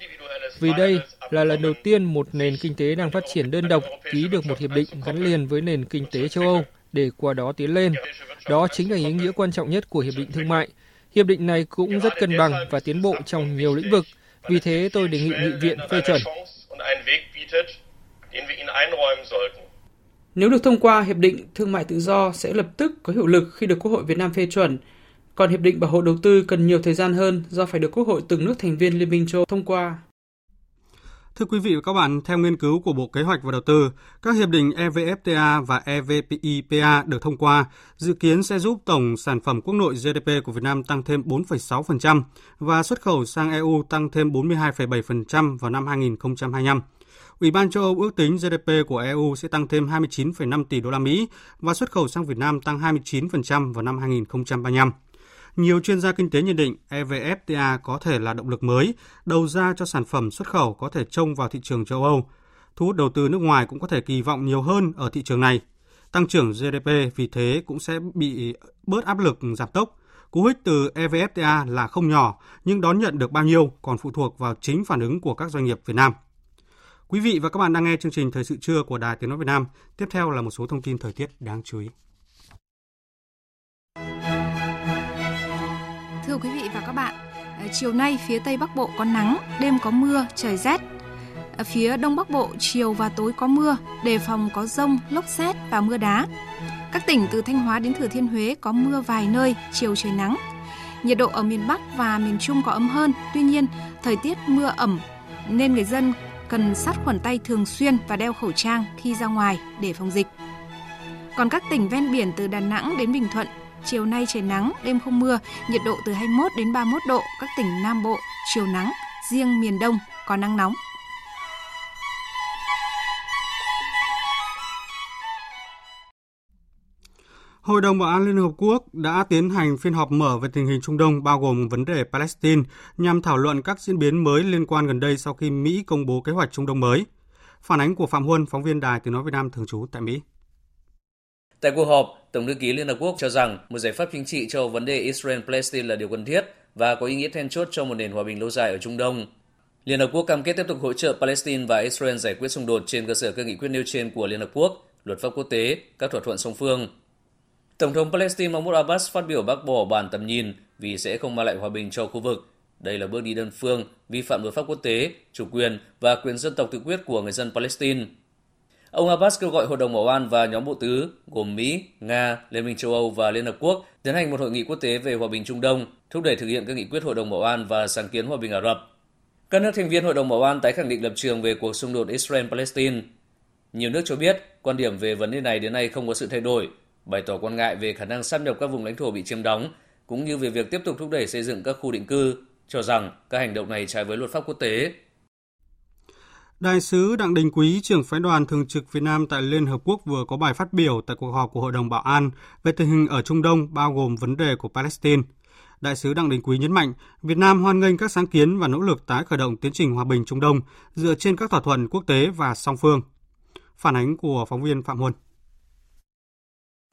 Vì đây là lần đầu tiên một nền kinh tế đang phát triển đơn độc ký được một hiệp định gắn liền với nền kinh tế châu Âu để qua đó tiến lên. Đó chính là ý nghĩa quan trọng nhất của hiệp định thương mại – Hiệp định này cũng rất cân bằng và tiến bộ trong nhiều lĩnh vực. Vì thế tôi đề nghị nghị viện phê chuẩn. Nếu được thông qua, Hiệp định Thương mại Tự do sẽ lập tức có hiệu lực khi được Quốc hội Việt Nam phê chuẩn. Còn Hiệp định Bảo hộ Đầu tư cần nhiều thời gian hơn do phải được Quốc hội từng nước thành viên Liên minh châu thông qua. Thưa quý vị và các bạn, theo nghiên cứu của Bộ Kế hoạch và Đầu tư, các hiệp định EVFTA và EVPIPA được thông qua dự kiến sẽ giúp tổng sản phẩm quốc nội GDP của Việt Nam tăng thêm 4,6% và xuất khẩu sang EU tăng thêm 42,7% vào năm 2025. Ủy ban châu Âu ước tính GDP của EU sẽ tăng thêm 29,5 tỷ đô la Mỹ và xuất khẩu sang Việt Nam tăng 29% vào năm 2035. Nhiều chuyên gia kinh tế nhận định EVFTA có thể là động lực mới, đầu ra cho sản phẩm xuất khẩu có thể trông vào thị trường châu Âu. Thu hút đầu tư nước ngoài cũng có thể kỳ vọng nhiều hơn ở thị trường này. Tăng trưởng GDP vì thế cũng sẽ bị bớt áp lực giảm tốc. Cú hích từ EVFTA là không nhỏ, nhưng đón nhận được bao nhiêu còn phụ thuộc vào chính phản ứng của các doanh nghiệp Việt Nam. Quý vị và các bạn đang nghe chương trình Thời sự trưa của Đài Tiếng Nói Việt Nam. Tiếp theo là một số thông tin thời tiết đáng chú ý. Thưa quý vị và các bạn, ờ, chiều nay phía Tây Bắc Bộ có nắng, đêm có mưa, trời rét. Ở phía Đông Bắc Bộ chiều và tối có mưa, đề phòng có rông, lốc xét và mưa đá. Các tỉnh từ Thanh Hóa đến Thừa Thiên Huế có mưa vài nơi, chiều trời nắng. Nhiệt độ ở miền Bắc và miền Trung có ấm hơn, tuy nhiên thời tiết mưa ẩm nên người dân cần sát khuẩn tay thường xuyên và đeo khẩu trang khi ra ngoài để phòng dịch. Còn các tỉnh ven biển từ Đà Nẵng đến Bình Thuận, chiều nay trời nắng, đêm không mưa, nhiệt độ từ 21 đến 31 độ, các tỉnh Nam Bộ chiều nắng, riêng miền Đông có nắng nóng. Hội đồng Bảo an Liên Hợp Quốc đã tiến hành phiên họp mở về tình hình Trung Đông bao gồm vấn đề Palestine nhằm thảo luận các diễn biến mới liên quan gần đây sau khi Mỹ công bố kế hoạch Trung Đông mới. Phản ánh của Phạm Huân, phóng viên Đài Tiếng Nói Việt Nam thường trú tại Mỹ. Tại cuộc họp, Tổng thư ký Liên Hợp Quốc cho rằng một giải pháp chính trị cho vấn đề Israel-Palestine là điều cần thiết và có ý nghĩa then chốt cho một nền hòa bình lâu dài ở Trung Đông. Liên Hợp Quốc cam kết tiếp tục hỗ trợ Palestine và Israel giải quyết xung đột trên cơ sở các nghị quyết nêu trên của Liên Hợp Quốc, luật pháp quốc tế, các thỏa thuận song phương. Tổng thống Palestine Mahmoud Abbas phát biểu bác bỏ bản tầm nhìn vì sẽ không mang lại hòa bình cho khu vực. Đây là bước đi đơn phương, vi phạm luật pháp quốc tế, chủ quyền và quyền dân tộc tự quyết của người dân Palestine. Ông Abbas kêu gọi Hội đồng Bảo an và nhóm bộ tứ gồm Mỹ, Nga, Liên minh châu Âu và Liên Hợp Quốc tiến hành một hội nghị quốc tế về hòa bình Trung Đông, thúc đẩy thực hiện các nghị quyết Hội đồng Bảo an và sáng kiến hòa bình Ả Rập. Các nước thành viên Hội đồng Bảo an tái khẳng định lập trường về cuộc xung đột Israel-Palestine. Nhiều nước cho biết quan điểm về vấn đề này đến nay không có sự thay đổi bày tỏ quan ngại về khả năng xâm nhập các vùng lãnh thổ bị chiếm đóng, cũng như về việc tiếp tục thúc đẩy xây dựng các khu định cư, cho rằng các hành động này trái với luật pháp quốc tế. Đại sứ Đặng Đình Quý, trưởng phái đoàn thường trực Việt Nam tại Liên Hợp Quốc vừa có bài phát biểu tại cuộc họp của Hội đồng Bảo an về tình hình ở Trung Đông bao gồm vấn đề của Palestine. Đại sứ Đặng Đình Quý nhấn mạnh, Việt Nam hoan nghênh các sáng kiến và nỗ lực tái khởi động tiến trình hòa bình Trung Đông dựa trên các thỏa thuận quốc tế và song phương. Phản ánh của phóng viên Phạm Huân.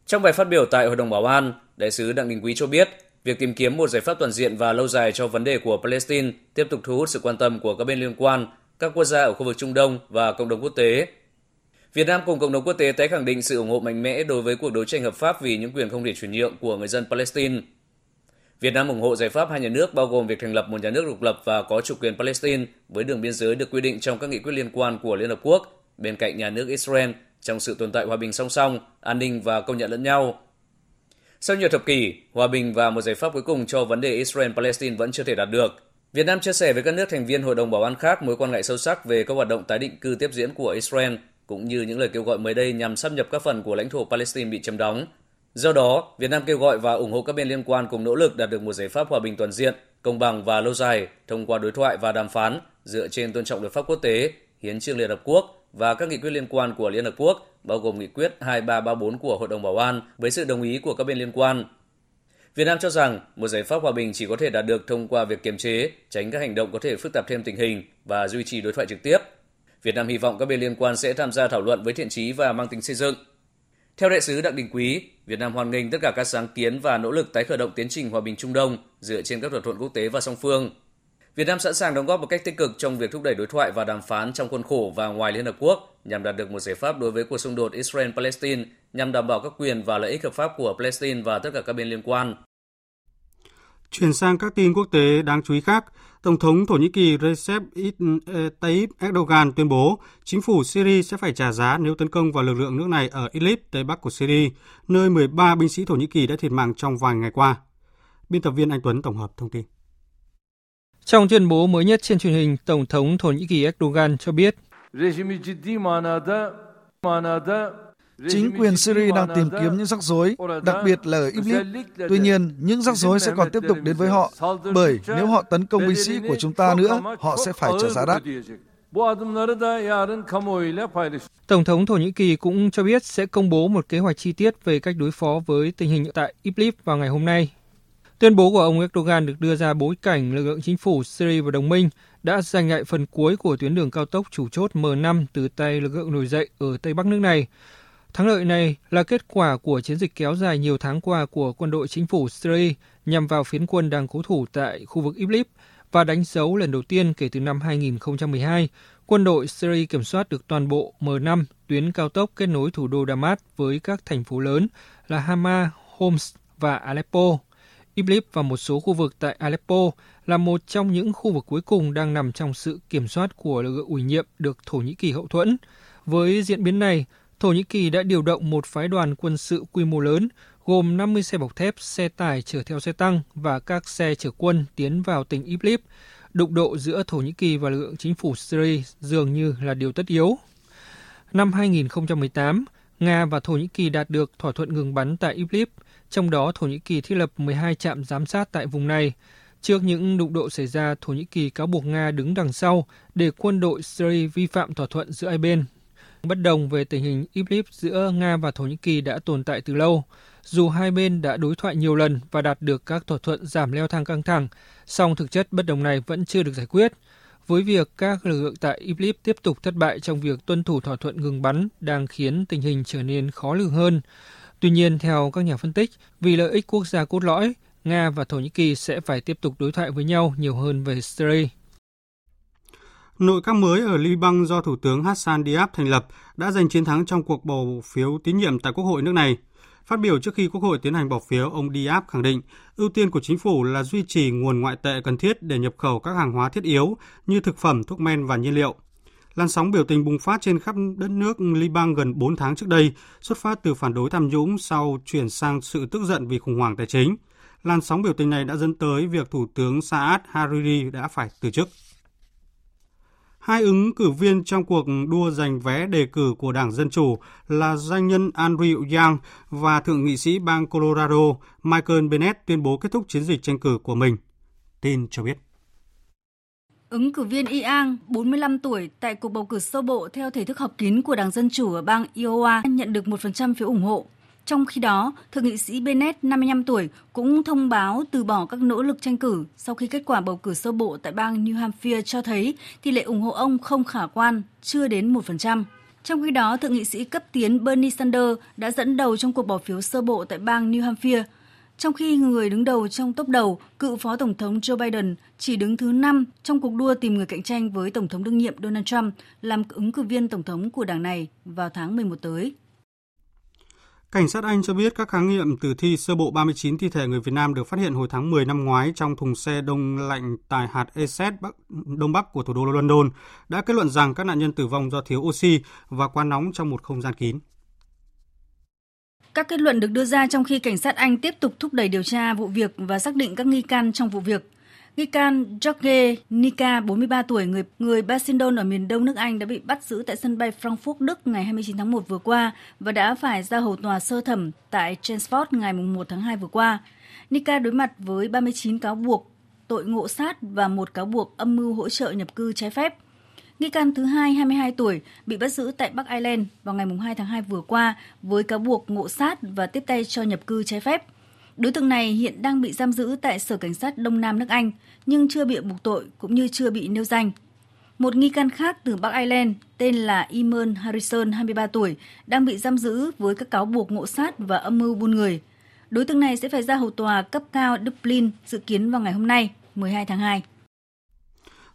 Trong bài phát biểu tại Hội đồng Bảo an, Đại sứ Đặng Đình Quý cho biết, việc tìm kiếm một giải pháp toàn diện và lâu dài cho vấn đề của Palestine tiếp tục thu hút sự quan tâm của các bên liên quan, các quốc gia ở khu vực Trung Đông và cộng đồng quốc tế. Việt Nam cùng cộng đồng quốc tế tái khẳng định sự ủng hộ mạnh mẽ đối với cuộc đấu tranh hợp pháp vì những quyền không thể chuyển nhượng của người dân Palestine. Việt Nam ủng hộ giải pháp hai nhà nước bao gồm việc thành lập một nhà nước độc lập và có chủ quyền Palestine với đường biên giới được quy định trong các nghị quyết liên quan của Liên Hợp Quốc, bên cạnh nhà nước Israel trong sự tồn tại hòa bình song song, an ninh và công nhận lẫn nhau. Sau nhiều thập kỷ, hòa bình và một giải pháp cuối cùng cho vấn đề Israel-Palestine vẫn chưa thể đạt được. Việt Nam chia sẻ với các nước thành viên Hội đồng Bảo an khác mối quan ngại sâu sắc về các hoạt động tái định cư tiếp diễn của Israel, cũng như những lời kêu gọi mới đây nhằm xâm nhập các phần của lãnh thổ Palestine bị chiếm đóng. Do đó, Việt Nam kêu gọi và ủng hộ các bên liên quan cùng nỗ lực đạt được một giải pháp hòa bình toàn diện, công bằng và lâu dài thông qua đối thoại và đàm phán dựa trên tôn trọng luật pháp quốc tế, hiến trương Liên Hợp Quốc, và các nghị quyết liên quan của Liên Hợp Quốc, bao gồm nghị quyết 2334 của Hội đồng Bảo an với sự đồng ý của các bên liên quan. Việt Nam cho rằng một giải pháp hòa bình chỉ có thể đạt được thông qua việc kiềm chế, tránh các hành động có thể phức tạp thêm tình hình và duy trì đối thoại trực tiếp. Việt Nam hy vọng các bên liên quan sẽ tham gia thảo luận với thiện trí và mang tính xây dựng. Theo đại sứ Đặng Đình Quý, Việt Nam hoan nghênh tất cả các sáng kiến và nỗ lực tái khởi động tiến trình hòa bình Trung Đông dựa trên các thỏa thuận quốc tế và song phương – Việt Nam sẵn sàng đóng góp một cách tích cực trong việc thúc đẩy đối thoại và đàm phán trong khuôn khổ và ngoài Liên Hợp Quốc nhằm đạt được một giải pháp đối với cuộc xung đột Israel-Palestine nhằm đảm bảo các quyền và lợi ích hợp pháp của Palestine và tất cả các bên liên quan. Chuyển sang các tin quốc tế đáng chú ý khác, Tổng thống Thổ Nhĩ Kỳ Recep eh, Tayyip Erdogan tuyên bố chính phủ Syria sẽ phải trả giá nếu tấn công vào lực lượng nước này ở Idlib, tây bắc của Syria, nơi 13 binh sĩ Thổ Nhĩ Kỳ đã thiệt mạng trong vài ngày qua. Biên tập viên Anh Tuấn tổng hợp thông tin. Trong tuyên bố mới nhất trên truyền hình, Tổng thống Thổ Nhĩ Kỳ Erdogan cho biết Chính quyền Syria đang tìm kiếm những rắc rối, đặc biệt là ở Idlib. Tuy nhiên, những rắc rối sẽ còn tiếp tục đến với họ, bởi nếu họ tấn công binh sĩ của chúng ta nữa, họ sẽ phải trả giá đắt. Tổng thống Thổ Nhĩ Kỳ cũng cho biết sẽ công bố một kế hoạch chi tiết về cách đối phó với tình hình tại Idlib vào ngày hôm nay, Tuyên bố của ông Erdogan được đưa ra bối cảnh lực lượng chính phủ Syria và đồng minh đã giành lại phần cuối của tuyến đường cao tốc chủ chốt M5 từ tay lực lượng nổi dậy ở Tây Bắc nước này. Thắng lợi này là kết quả của chiến dịch kéo dài nhiều tháng qua của quân đội chính phủ Syria nhằm vào phiến quân đang cố thủ tại khu vực Idlib và đánh dấu lần đầu tiên kể từ năm 2012, quân đội Syria kiểm soát được toàn bộ M5, tuyến cao tốc kết nối thủ đô Damas với các thành phố lớn là Hama, Homs và Aleppo. Idlib và một số khu vực tại Aleppo là một trong những khu vực cuối cùng đang nằm trong sự kiểm soát của lực lượng ủy nhiệm được Thổ Nhĩ Kỳ hậu thuẫn. Với diễn biến này, Thổ Nhĩ Kỳ đã điều động một phái đoàn quân sự quy mô lớn gồm 50 xe bọc thép, xe tải chở theo xe tăng và các xe chở quân tiến vào tỉnh Idlib. Đụng độ giữa Thổ Nhĩ Kỳ và lực lượng chính phủ Syria dường như là điều tất yếu. Năm 2018, Nga và Thổ Nhĩ Kỳ đạt được thỏa thuận ngừng bắn tại Idlib, trong đó Thổ Nhĩ Kỳ thiết lập 12 trạm giám sát tại vùng này. Trước những đụng độ xảy ra, Thổ Nhĩ Kỳ cáo buộc Nga đứng đằng sau để quân đội Syria vi phạm thỏa thuận giữa hai bên. Bất đồng về tình hình Idlib giữa Nga và Thổ Nhĩ Kỳ đã tồn tại từ lâu. Dù hai bên đã đối thoại nhiều lần và đạt được các thỏa thuận giảm leo thang căng thẳng, song thực chất bất đồng này vẫn chưa được giải quyết. Với việc các lực lượng tại Idlib tiếp tục thất bại trong việc tuân thủ thỏa thuận ngừng bắn đang khiến tình hình trở nên khó lường hơn. Tuy nhiên, theo các nhà phân tích, vì lợi ích quốc gia cốt lõi, Nga và Thổ Nhĩ Kỳ sẽ phải tiếp tục đối thoại với nhau nhiều hơn về Syria. Nội các mới ở Liban do Thủ tướng Hassan Diab thành lập đã giành chiến thắng trong cuộc bầu phiếu tín nhiệm tại Quốc hội nước này. Phát biểu trước khi Quốc hội tiến hành bỏ phiếu, ông Diab khẳng định ưu tiên của chính phủ là duy trì nguồn ngoại tệ cần thiết để nhập khẩu các hàng hóa thiết yếu như thực phẩm, thuốc men và nhiên liệu. Làn sóng biểu tình bùng phát trên khắp đất nước Liban gần 4 tháng trước đây, xuất phát từ phản đối tham nhũng sau chuyển sang sự tức giận vì khủng hoảng tài chính. Làn sóng biểu tình này đã dẫn tới việc Thủ tướng Saad Hariri đã phải từ chức. Hai ứng cử viên trong cuộc đua giành vé đề cử của Đảng Dân Chủ là doanh nhân Andrew Yang và Thượng nghị sĩ bang Colorado Michael Bennett tuyên bố kết thúc chiến dịch tranh cử của mình. Tin cho biết. Ứng cử viên Yang, 45 tuổi, tại cuộc bầu cử sơ bộ theo thể thức họp kín của Đảng Dân Chủ ở bang Iowa nhận được 1% phiếu ủng hộ. Trong khi đó, Thượng nghị sĩ Bennett, 55 tuổi, cũng thông báo từ bỏ các nỗ lực tranh cử sau khi kết quả bầu cử sơ bộ tại bang New Hampshire cho thấy tỷ lệ ủng hộ ông không khả quan, chưa đến 1%. Trong khi đó, Thượng nghị sĩ cấp tiến Bernie Sanders đã dẫn đầu trong cuộc bỏ phiếu sơ bộ tại bang New Hampshire, trong khi người đứng đầu trong tốc đầu, cựu Phó Tổng thống Joe Biden chỉ đứng thứ 5 trong cuộc đua tìm người cạnh tranh với Tổng thống đương nhiệm Donald Trump làm ứng cử viên Tổng thống của đảng này vào tháng 11 tới. Cảnh sát Anh cho biết các khám nghiệm tử thi sơ bộ 39 thi thể người Việt Nam được phát hiện hồi tháng 10 năm ngoái trong thùng xe đông lạnh tại hạt Essex, Bắc, đông bắc của thủ đô London đã kết luận rằng các nạn nhân tử vong do thiếu oxy và quá nóng trong một không gian kín. Các kết luận được đưa ra trong khi cảnh sát Anh tiếp tục thúc đẩy điều tra vụ việc và xác định các nghi can trong vụ việc. Nghi can Jorge Nika, 43 tuổi, người người Basildon ở miền đông nước Anh đã bị bắt giữ tại sân bay Frankfurt, Đức ngày 29 tháng 1 vừa qua và đã phải ra hầu tòa sơ thẩm tại Chelmsford ngày 1 tháng 2 vừa qua. Nika đối mặt với 39 cáo buộc tội ngộ sát và một cáo buộc âm mưu hỗ trợ nhập cư trái phép. Nghi can thứ hai, 22 tuổi, bị bắt giữ tại Bắc Ireland vào ngày 2 tháng 2 vừa qua với cáo buộc ngộ sát và tiếp tay cho nhập cư trái phép. Đối tượng này hiện đang bị giam giữ tại Sở Cảnh sát Đông Nam nước Anh, nhưng chưa bị buộc tội cũng như chưa bị nêu danh. Một nghi can khác từ Bắc Ireland tên là Eamon Harrison, 23 tuổi, đang bị giam giữ với các cáo buộc ngộ sát và âm mưu buôn người. Đối tượng này sẽ phải ra hầu tòa cấp cao Dublin dự kiến vào ngày hôm nay, 12 tháng 2.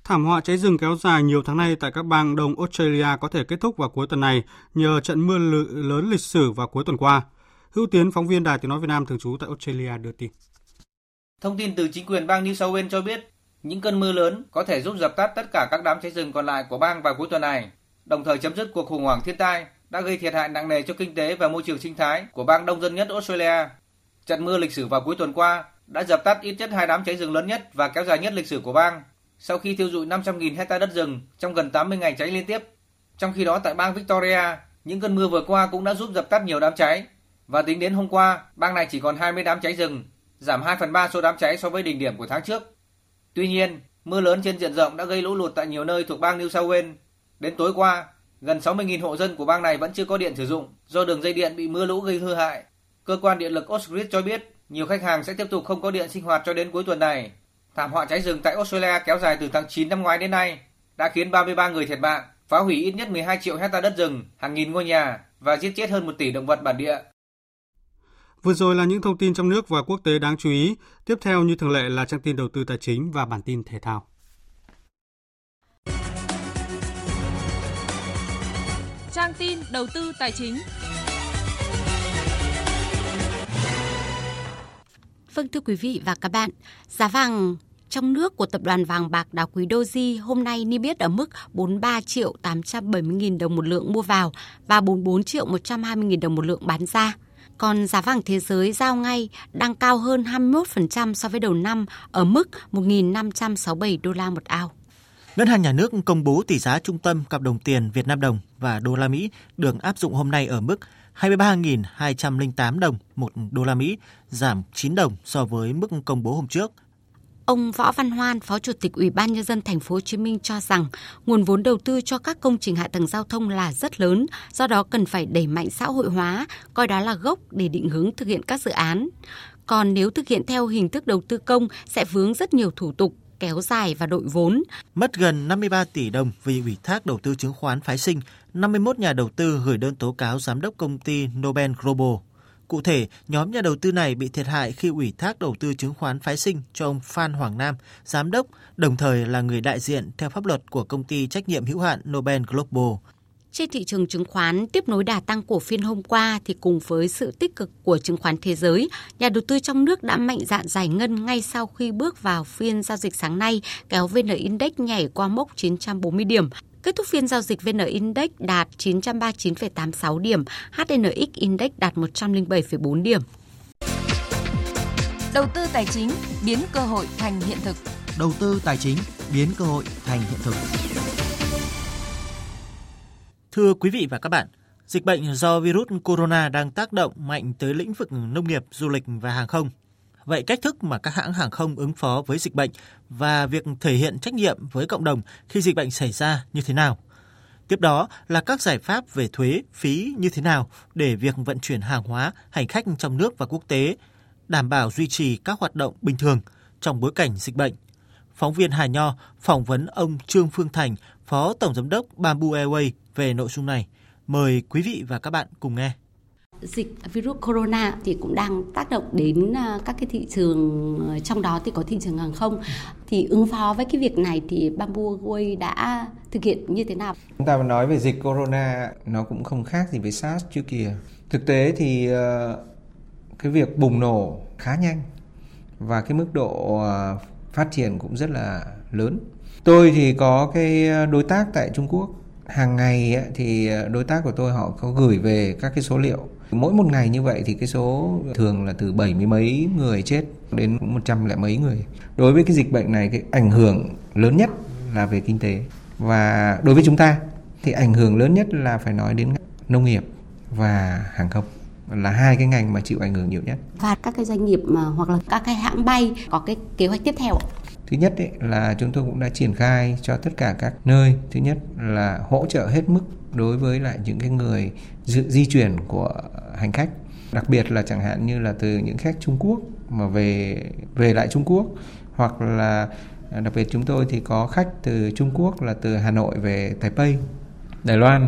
Thảm họa cháy rừng kéo dài nhiều tháng nay tại các bang Đông Australia có thể kết thúc vào cuối tuần này nhờ trận mưa lớn lịch sử vào cuối tuần qua. Hữu Tiến, phóng viên Đài Tiếng Nói Việt Nam thường trú tại Australia đưa tin. Thông tin từ chính quyền bang New South Wales cho biết, những cơn mưa lớn có thể giúp dập tắt tất cả các đám cháy rừng còn lại của bang vào cuối tuần này, đồng thời chấm dứt cuộc khủng hoảng thiên tai đã gây thiệt hại nặng nề cho kinh tế và môi trường sinh thái của bang đông dân nhất Australia. Trận mưa lịch sử vào cuối tuần qua đã dập tắt ít nhất hai đám cháy rừng lớn nhất và kéo dài nhất lịch sử của bang, sau khi thiêu dụi 500.000 hecta đất rừng trong gần 80 ngày cháy liên tiếp. Trong khi đó tại bang Victoria, những cơn mưa vừa qua cũng đã giúp dập tắt nhiều đám cháy và tính đến hôm qua, bang này chỉ còn 20 đám cháy rừng, giảm 2 phần 3 số đám cháy so với đỉnh điểm của tháng trước. Tuy nhiên, mưa lớn trên diện rộng đã gây lũ lụt tại nhiều nơi thuộc bang New South Wales. Đến tối qua, gần 60.000 hộ dân của bang này vẫn chưa có điện sử dụng do đường dây điện bị mưa lũ gây hư hại. Cơ quan điện lực Ausgrid cho biết nhiều khách hàng sẽ tiếp tục không có điện sinh hoạt cho đến cuối tuần này. Thảm họa cháy rừng tại Australia kéo dài từ tháng 9 năm ngoái đến nay đã khiến 33 người thiệt mạng, phá hủy ít nhất 12 triệu hecta đất rừng, hàng nghìn ngôi nhà và giết chết hơn 1 tỷ động vật bản địa. Vừa rồi là những thông tin trong nước và quốc tế đáng chú ý. Tiếp theo như thường lệ là trang tin đầu tư tài chính và bản tin thể thao. Trang tin đầu tư tài chính. Vâng thưa quý vị và các bạn, giá vàng trong nước của tập đoàn vàng bạc đá quý Doji hôm nay niêm yết ở mức 43 triệu 870 nghìn đồng một lượng mua vào và 44 triệu 120 nghìn đồng một lượng bán ra. Còn giá vàng thế giới giao ngay đang cao hơn 21% so với đầu năm ở mức 1.567 đô la một ao. Ngân hàng Nhà nước công bố tỷ giá trung tâm cặp đồng tiền Việt Nam đồng và đô la Mỹ được áp dụng hôm nay ở mức 23.208 đồng một đô la Mỹ, giảm 9 đồng so với mức công bố hôm trước. Ông Võ Văn Hoan, Phó Chủ tịch Ủy ban nhân dân thành phố Hồ Chí Minh cho rằng nguồn vốn đầu tư cho các công trình hạ tầng giao thông là rất lớn, do đó cần phải đẩy mạnh xã hội hóa, coi đó là gốc để định hướng thực hiện các dự án. Còn nếu thực hiện theo hình thức đầu tư công sẽ vướng rất nhiều thủ tục, kéo dài và đội vốn. Mất gần 53 tỷ đồng vì ủy thác đầu tư chứng khoán phái sinh, 51 nhà đầu tư gửi đơn tố cáo giám đốc công ty Nobel Global. Cụ thể, nhóm nhà đầu tư này bị thiệt hại khi ủy thác đầu tư chứng khoán phái sinh cho ông Phan Hoàng Nam, giám đốc, đồng thời là người đại diện theo pháp luật của công ty trách nhiệm hữu hạn Nobel Global. Trên thị trường chứng khoán tiếp nối đà tăng của phiên hôm qua thì cùng với sự tích cực của chứng khoán thế giới, nhà đầu tư trong nước đã mạnh dạn giải ngân ngay sau khi bước vào phiên giao dịch sáng nay, kéo VN Index nhảy qua mốc 940 điểm. Kết thúc phiên giao dịch VN Index đạt 939,86 điểm, HNX Index đạt 107,4 điểm. Đầu tư tài chính biến cơ hội thành hiện thực. Đầu tư tài chính biến cơ hội thành hiện thực. Thưa quý vị và các bạn, dịch bệnh do virus corona đang tác động mạnh tới lĩnh vực nông nghiệp, du lịch và hàng không. Vậy cách thức mà các hãng hàng không ứng phó với dịch bệnh và việc thể hiện trách nhiệm với cộng đồng khi dịch bệnh xảy ra như thế nào? Tiếp đó là các giải pháp về thuế, phí như thế nào để việc vận chuyển hàng hóa, hành khách trong nước và quốc tế đảm bảo duy trì các hoạt động bình thường trong bối cảnh dịch bệnh. Phóng viên Hà Nho phỏng vấn ông Trương Phương Thành, Phó Tổng Giám đốc Bamboo Airways về nội dung này. Mời quý vị và các bạn cùng nghe. Dịch virus corona thì cũng đang tác động đến à, các cái thị trường ờ, trong đó thì có thị trường hàng không. Thì ứng phó với cái việc này thì Bamboo Airways đã thực hiện như thế nào? Chúng ta nói về dịch corona, nó cũng không khác gì với SARS trước kia. Thực tế thì ờ, cái việc bùng nổ khá nhanh và cái mức độ ờ, phát triển cũng rất là lớn. Tôi thì có cái đối tác tại Trung Quốc hàng ngày thì đối tác của tôi họ có gửi về các cái số liệu mỗi một ngày như vậy thì cái số thường là từ bảy mươi mấy người chết đến một trăm lẻ mấy người đối với cái dịch bệnh này cái ảnh hưởng lớn nhất là về kinh tế và đối với chúng ta thì ảnh hưởng lớn nhất là phải nói đến nông nghiệp và hàng không là hai cái ngành mà chịu ảnh hưởng nhiều nhất. Và các cái doanh nghiệp mà hoặc là các cái hãng bay có cái kế hoạch tiếp theo? Thứ nhất ấy, là chúng tôi cũng đã triển khai cho tất cả các nơi. Thứ nhất là hỗ trợ hết mức đối với lại những cái người di, di chuyển của hành khách. Đặc biệt là chẳng hạn như là từ những khách Trung Quốc mà về về lại Trung Quốc hoặc là à, đặc biệt chúng tôi thì có khách từ Trung Quốc là từ Hà Nội về Taipei, Đài Loan,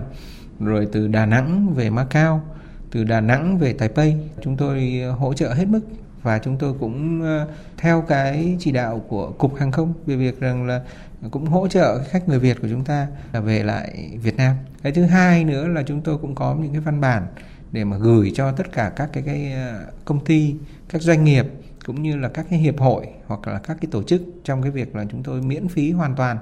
rồi từ Đà Nẵng về Macau, từ Đà Nẵng về Taipei. Chúng tôi hỗ trợ hết mức và chúng tôi cũng ờ, theo cái chỉ đạo của cục hàng không về việc rằng là cũng hỗ trợ khách người Việt của chúng ta là về lại Việt Nam. Cái thứ hai nữa là chúng tôi cũng có những cái văn bản để mà gửi cho tất cả các cái, cái ờ, công ty, các doanh nghiệp cũng như là các cái hiệp hội hoặc là các cái tổ chức trong cái việc là chúng tôi miễn phí hoàn toàn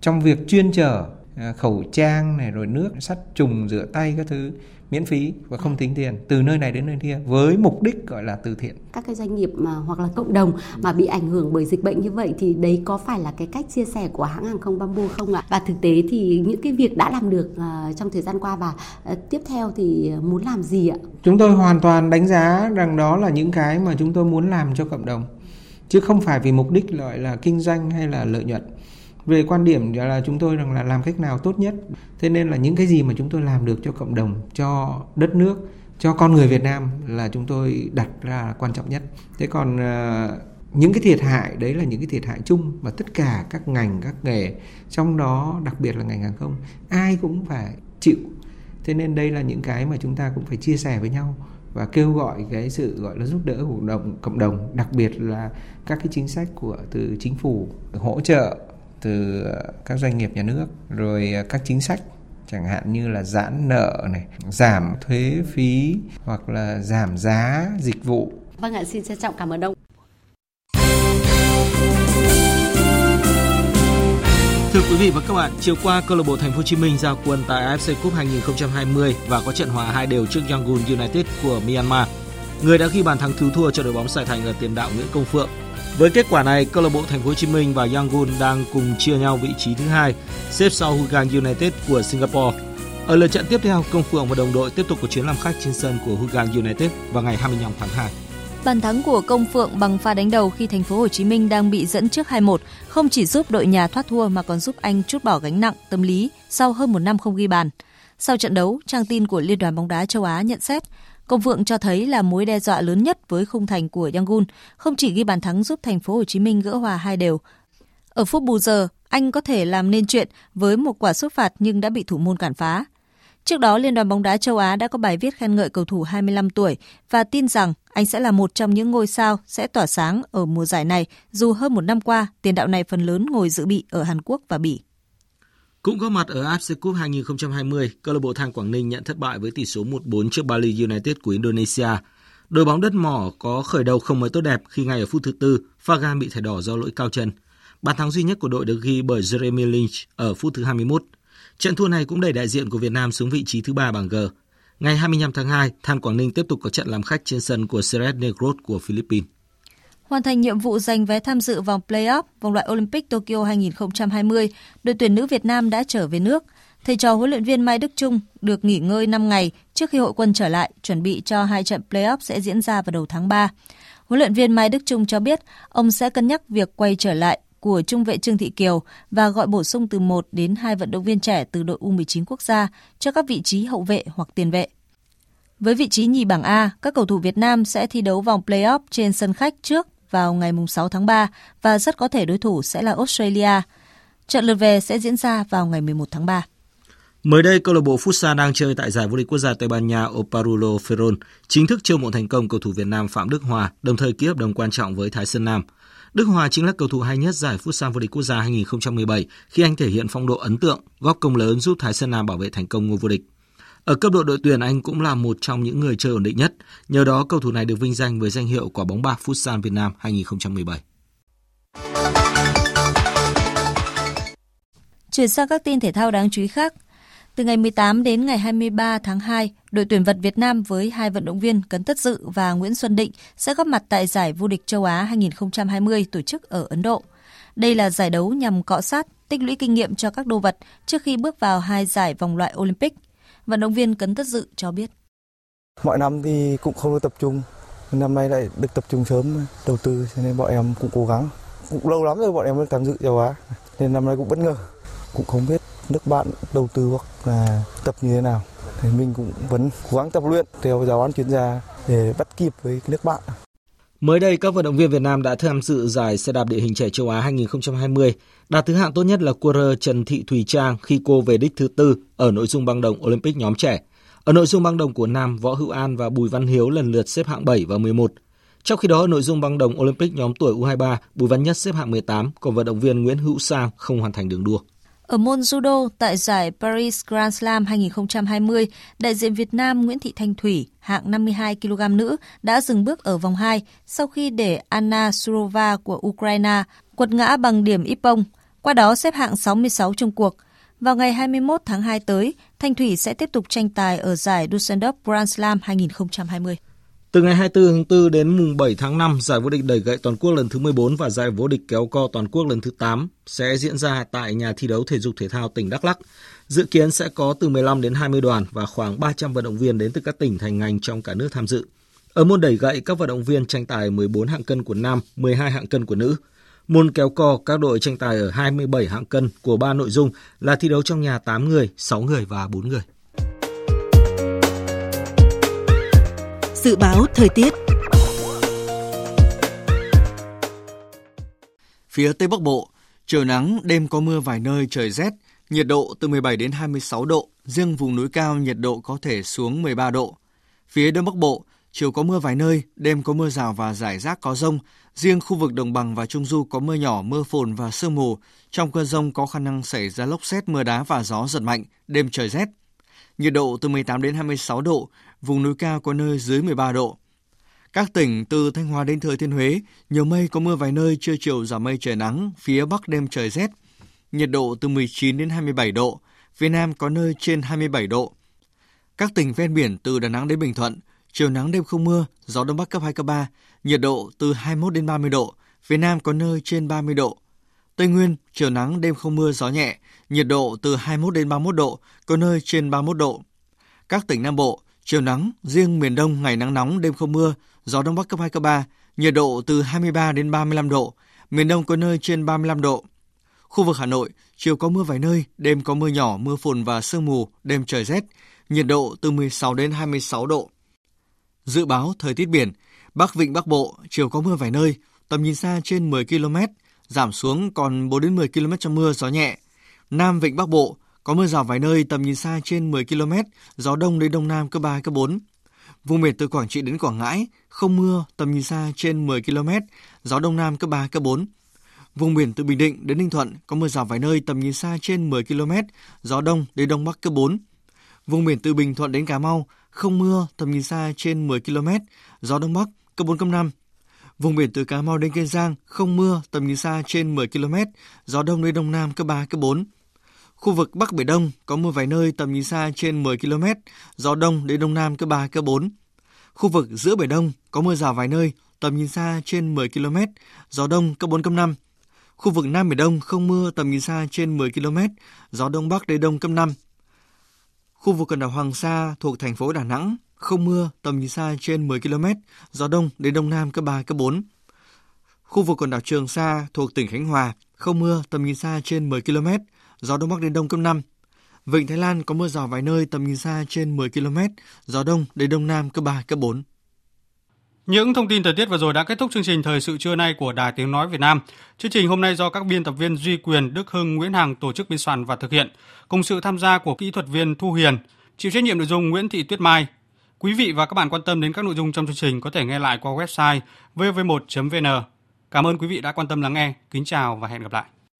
trong việc chuyên chở ờ, khẩu trang này rồi nước sắt trùng rửa tay các thứ miễn phí và không tính tiền từ nơi này đến nơi kia với mục đích gọi là từ thiện. Các cái doanh nghiệp mà hoặc là cộng đồng mà bị ảnh hưởng bởi dịch bệnh như vậy thì đấy có phải là cái cách chia sẻ của hãng hàng không Bamboo không ạ? Và thực tế thì những cái việc đã làm được uh, trong thời gian qua và uh, tiếp theo thì muốn làm gì ạ? Chúng tôi hoàn toàn đánh giá rằng đó là những cái mà chúng tôi muốn làm cho cộng đồng chứ không phải vì mục đích gọi là kinh doanh hay là lợi nhuận về quan điểm là chúng tôi rằng là làm cách nào tốt nhất. Thế nên là những cái gì mà chúng tôi làm được cho cộng đồng, cho đất nước, cho con người Việt Nam là chúng tôi đặt ra là quan trọng nhất. Thế còn ờ, những cái thiệt hại, đấy là những cái thiệt hại chung mà tất cả các ngành, các nghề, trong đó đặc biệt là ngành hàng không, ai cũng phải chịu. Thế nên đây là những cái mà chúng ta cũng phải chia sẻ với nhau và kêu gọi cái sự, gọi là, giúp đỡ của cộng đồng cộng đồng, đặc biệt là các cái chính sách của, từ chính phủ hỗ trợ từ ờ, các doanh nghiệp nhà nước rồi ờ, các chính sách chẳng hạn như là giãn nợ này, giảm thuế phí hoặc là giảm giá dịch vụ. Vâng ạ, xin trân trọng cảm ơn ông. Thưa quý vị và các bạn, chiều qua câu lạc bộ Thành phố Hồ Chí Minh ra quân tại AFC Cup 2020 và có trận hòa hai đều trước Yangon United của Myanmar. Người đã ghi bàn thắng cứu thua cho đội bóng Sài Thành là tiền đạo Nguyễn Công Phượng với kết quả này, câu lạc bộ Thành phố Hồ Chí Minh và Yangon đang cùng chia nhau vị trí thứ hai, xếp sau Hougang United của Singapore. Ở lượt trận tiếp theo, Công Phượng và đồng đội tiếp tục có chuyến làm khách trên sân của Hougang United vào ngày 25 tháng 2. Bàn thắng của Công Phượng bằng pha đánh đầu khi thành phố Hồ Chí Minh đang bị dẫn trước 2-1 không chỉ giúp đội nhà thoát thua mà còn giúp anh chút bỏ gánh nặng tâm lý sau hơn một năm không ghi bàn. Sau trận đấu, trang tin của Liên đoàn bóng đá châu Á nhận xét Công vượng cho thấy là mối đe dọa lớn nhất với khung thành của Yangon, không chỉ ghi bàn thắng giúp thành phố Hồ Chí Minh gỡ hòa hai đều. Ở phút bù giờ, anh có thể làm nên chuyện với một quả sút phạt nhưng đã bị thủ môn cản phá. Trước đó, Liên đoàn bóng đá châu Á đã có bài viết khen ngợi cầu thủ 25 tuổi và tin rằng anh sẽ là một trong những ngôi sao sẽ tỏa sáng ở mùa giải này dù hơn một năm qua tiền đạo này phần lớn ngồi dự bị ở Hàn Quốc và Bỉ. Cũng có mặt ở AFC Cup 2020, câu lạc bộ Than Quảng Ninh nhận thất bại với tỷ số 1-4 trước Bali United của Indonesia. Đội bóng đất mỏ có khởi đầu không mấy tốt đẹp khi ngay ở phút thứ tư, Fagan bị thẻ đỏ do lỗi cao chân. Bàn thắng duy nhất của đội được ghi bởi Jeremy Lynch ở phút thứ 21. Trận thua này cũng đẩy đại diện của Việt Nam xuống vị trí thứ ba bảng G. Ngày 25 tháng 2, Than Quảng Ninh tiếp tục có trận làm khách trên sân của Seret Negros của Philippines. Hoàn thành nhiệm vụ giành vé tham dự vòng play-off vòng loại Olympic Tokyo 2020, đội tuyển nữ Việt Nam đã trở về nước. Thầy trò huấn luyện viên Mai Đức Trung được nghỉ ngơi 5 ngày trước khi hội quân trở lại, chuẩn bị cho hai trận play-off sẽ diễn ra vào đầu tháng 3. Huấn luyện viên Mai Đức Trung cho biết ông sẽ cân nhắc việc quay trở lại của trung vệ Trương Thị Kiều và gọi bổ sung từ 1 đến 2 vận động viên trẻ từ đội U19 quốc gia cho các vị trí hậu vệ hoặc tiền vệ. Với vị trí nhì bảng A, các cầu thủ Việt Nam sẽ thi đấu vòng play-off trên sân khách trước vào ngày 6 tháng 3 và rất có thể đối thủ sẽ là Australia. Trận lượt về sẽ diễn ra vào ngày 11 tháng 3. Mới đây, câu lạc bộ Futsal đang chơi tại giải vô địch quốc gia Tây Ban Nha Oparulo Ferron chính thức chiêu mộ thành công cầu thủ Việt Nam Phạm Đức Hòa, đồng thời ký hợp đồng quan trọng với Thái Sơn Nam. Đức Hòa chính là cầu thủ hay nhất giải Futsal vô địch quốc gia 2017 khi anh thể hiện phong độ ấn tượng, góp công lớn giúp Thái Sơn Nam bảo vệ thành công ngôi vô địch. Ở cấp độ đội tuyển anh cũng là một trong những người chơi ổn định nhất, nhờ đó cầu thủ này được vinh danh với danh hiệu quả bóng bạc Futsal Việt Nam 2017. Chuyển sang các tin thể thao đáng chú ý khác. Từ ngày 18 đến ngày 23 tháng 2, đội tuyển vật Việt Nam với hai vận động viên Cấn Tất Dự và Nguyễn Xuân Định sẽ góp mặt tại giải vô địch châu Á 2020 tổ chức ở Ấn Độ. Đây là giải đấu nhằm cọ sát, tích lũy kinh nghiệm cho các đô vật trước khi bước vào hai giải vòng loại Olympic. Vận động viên Cấn Tất Dự cho biết. Mọi năm thì cũng không được tập trung, năm nay lại được tập trung sớm đầu tư cho nên bọn em cũng cố gắng. Cũng lâu lắm rồi bọn em mới tham dự châu Á, nên năm nay cũng bất ngờ. Cũng không biết nước bạn đầu tư hoặc là tập như thế nào. Thì mình cũng vẫn cố gắng tập luyện theo giáo án chuyên gia để bắt kịp với nước bạn. Mới đây, các vận động viên Việt Nam đã tham dự giải xe đạp địa hình trẻ châu Á 2020. Đạt thứ hạng tốt nhất là cua Trần Thị Thùy Trang khi cô về đích thứ tư ở nội dung băng đồng Olympic nhóm trẻ. Ở nội dung băng đồng của nam, Võ Hữu An và Bùi Văn Hiếu lần lượt xếp hạng 7 và 11. Trong khi đó, ở nội dung băng đồng Olympic nhóm tuổi U23, Bùi Văn Nhất xếp hạng 18, còn vận động viên Nguyễn Hữu Sang không hoàn thành đường đua. Ở môn judo tại giải Paris Grand Slam 2020, đại diện Việt Nam Nguyễn Thị Thanh Thủy, hạng 52 kg nữ, đã dừng bước ở vòng 2 sau khi để Anna Surova của Ukraine quật ngã bằng điểm Ippon, qua đó xếp hạng 66 trong cuộc. Vào ngày 21 tháng 2 tới, Thanh Thủy sẽ tiếp tục tranh tài ở giải Dusseldorf Grand Slam 2020. Từ ngày 24 tháng 4 đến mùng 7 tháng 5, giải vô địch đẩy gậy toàn quốc lần thứ 14 và giải vô địch kéo co toàn quốc lần thứ 8 sẽ diễn ra tại nhà thi đấu thể dục thể thao tỉnh Đắk Lắk. Dự kiến sẽ có từ 15 đến 20 đoàn và khoảng 300 vận động viên đến từ các tỉnh thành ngành trong cả nước tham dự. Ở môn đẩy gậy, các vận động viên tranh tài 14 hạng cân của nam, 12 hạng cân của nữ. Môn kéo co, các đội tranh tài ở 27 hạng cân của ba nội dung là thi đấu trong nhà 8 người, 6 người và 4 người. Dự báo thời tiết Phía Tây Bắc Bộ, trời nắng, đêm có mưa vài nơi, trời rét, nhiệt độ từ 17 đến 26 độ, riêng vùng núi cao nhiệt độ có thể xuống 13 độ. Phía Đông Bắc Bộ, chiều có mưa vài nơi, đêm có mưa rào và rải rác có rông, riêng khu vực đồng bằng và trung du có mưa nhỏ, mưa phùn và sương mù. Trong cơn rông có khả năng xảy ra lốc xét, mưa đá và gió giật mạnh, đêm trời rét. Nhiệt độ từ 18 đến 26 độ, vùng núi cao có nơi dưới 13 độ. Các tỉnh từ Thanh Hóa đến Thừa Thiên Huế, nhiều mây có mưa vài nơi, trưa chiều giảm mây trời nắng, phía Bắc đêm trời rét. nhiệt độ từ 19 đến 27 độ, phía Nam có nơi trên 27 độ. Các tỉnh ven biển từ Đà Nẵng đến Bình Thuận, chiều nắng đêm không mưa, gió đông bắc cấp 2 cấp 3, nhiệt độ từ 21 đến 30 độ, phía Nam có nơi trên 30 độ. Tây Nguyên, chiều nắng đêm không mưa, gió nhẹ, nhiệt độ từ 21 đến 31 độ, có nơi trên 31 độ. Các tỉnh Nam Bộ, chiều nắng, riêng miền Đông ngày nắng nóng đêm không mưa, gió đông bắc cấp 2 cấp 3, nhiệt độ từ 23 đến 35 độ, miền Đông có nơi trên 35 độ. Khu vực Hà Nội, chiều có mưa vài nơi, đêm có mưa nhỏ, mưa phùn và sương mù, đêm trời rét, nhiệt độ từ 16 đến 26 độ. Dự báo thời tiết biển, Bắc Vịnh Bắc Bộ, chiều có mưa vài nơi, tầm nhìn xa trên 10 km, giảm xuống còn 4 đến 10 km trong mưa, gió nhẹ. Nam Vịnh Bắc Bộ, có mưa rào vài nơi, tầm nhìn xa trên 10 km, gió đông đến đông nam cấp 3, cấp 4. Vùng biển từ Quảng Trị đến Quảng Ngãi, không mưa, tầm nhìn xa trên 10 km, gió đông nam cấp 3, cấp 4. Vùng biển từ Bình Định đến Ninh Thuận có mưa rào vài nơi tầm nhìn xa trên 10 km, gió đông đến đông bắc cấp 4. Vùng biển từ Bình Thuận đến Cà Mau không mưa, tầm nhìn xa trên 10 km, gió đông bắc cấp 4 cấp 5. Vùng biển từ Cà Mau đến Kiên Giang không mưa, tầm nhìn xa trên 10 km, gió đông đến đông nam cấp 3 cấp 4. Khu vực Bắc Biển Đông có mưa vài nơi tầm nhìn xa trên 10 km, gió đông đến đông nam cấp 3 cấp 4. Khu vực giữa Biển Đông có mưa rào vài nơi, tầm nhìn xa trên 10 km, gió đông cấp 4 cấp 5. Khu vực Nam Biển Đông không mưa, tầm nhìn xa trên 10 km, gió đông bắc đến đông cấp 5. Khu vực quần đảo Hoàng Sa thuộc thành phố Đà Nẵng không mưa, tầm nhìn xa trên 10 km, gió đông đến đông nam cấp 3 cấp 4. Khu vực quần đảo Trường Sa thuộc tỉnh Khánh Hòa không mưa, tầm nhìn xa trên 10 km, gió đông bắc đến đông cấp 5. Vịnh Thái Lan có mưa rào vài nơi tầm nhìn xa trên 10 km, gió đông đến đông nam cấp 3 cấp 4. Những thông tin thời tiết vừa rồi đã kết thúc chương trình thời sự trưa nay của Đài Tiếng nói Việt Nam. Chương trình hôm nay do các biên tập viên Duy Quyền, Đức Hưng, Nguyễn Hằng tổ chức biên soạn và thực hiện, cùng sự tham gia của kỹ thuật viên Thu Hiền, chịu trách nhiệm nội dung Nguyễn Thị Tuyết Mai. Quý vị và các bạn quan tâm đến các nội dung trong chương trình có thể nghe lại qua website vv1.vn. Cảm ơn quý vị đã quan tâm lắng nghe. Kính chào và hẹn gặp lại.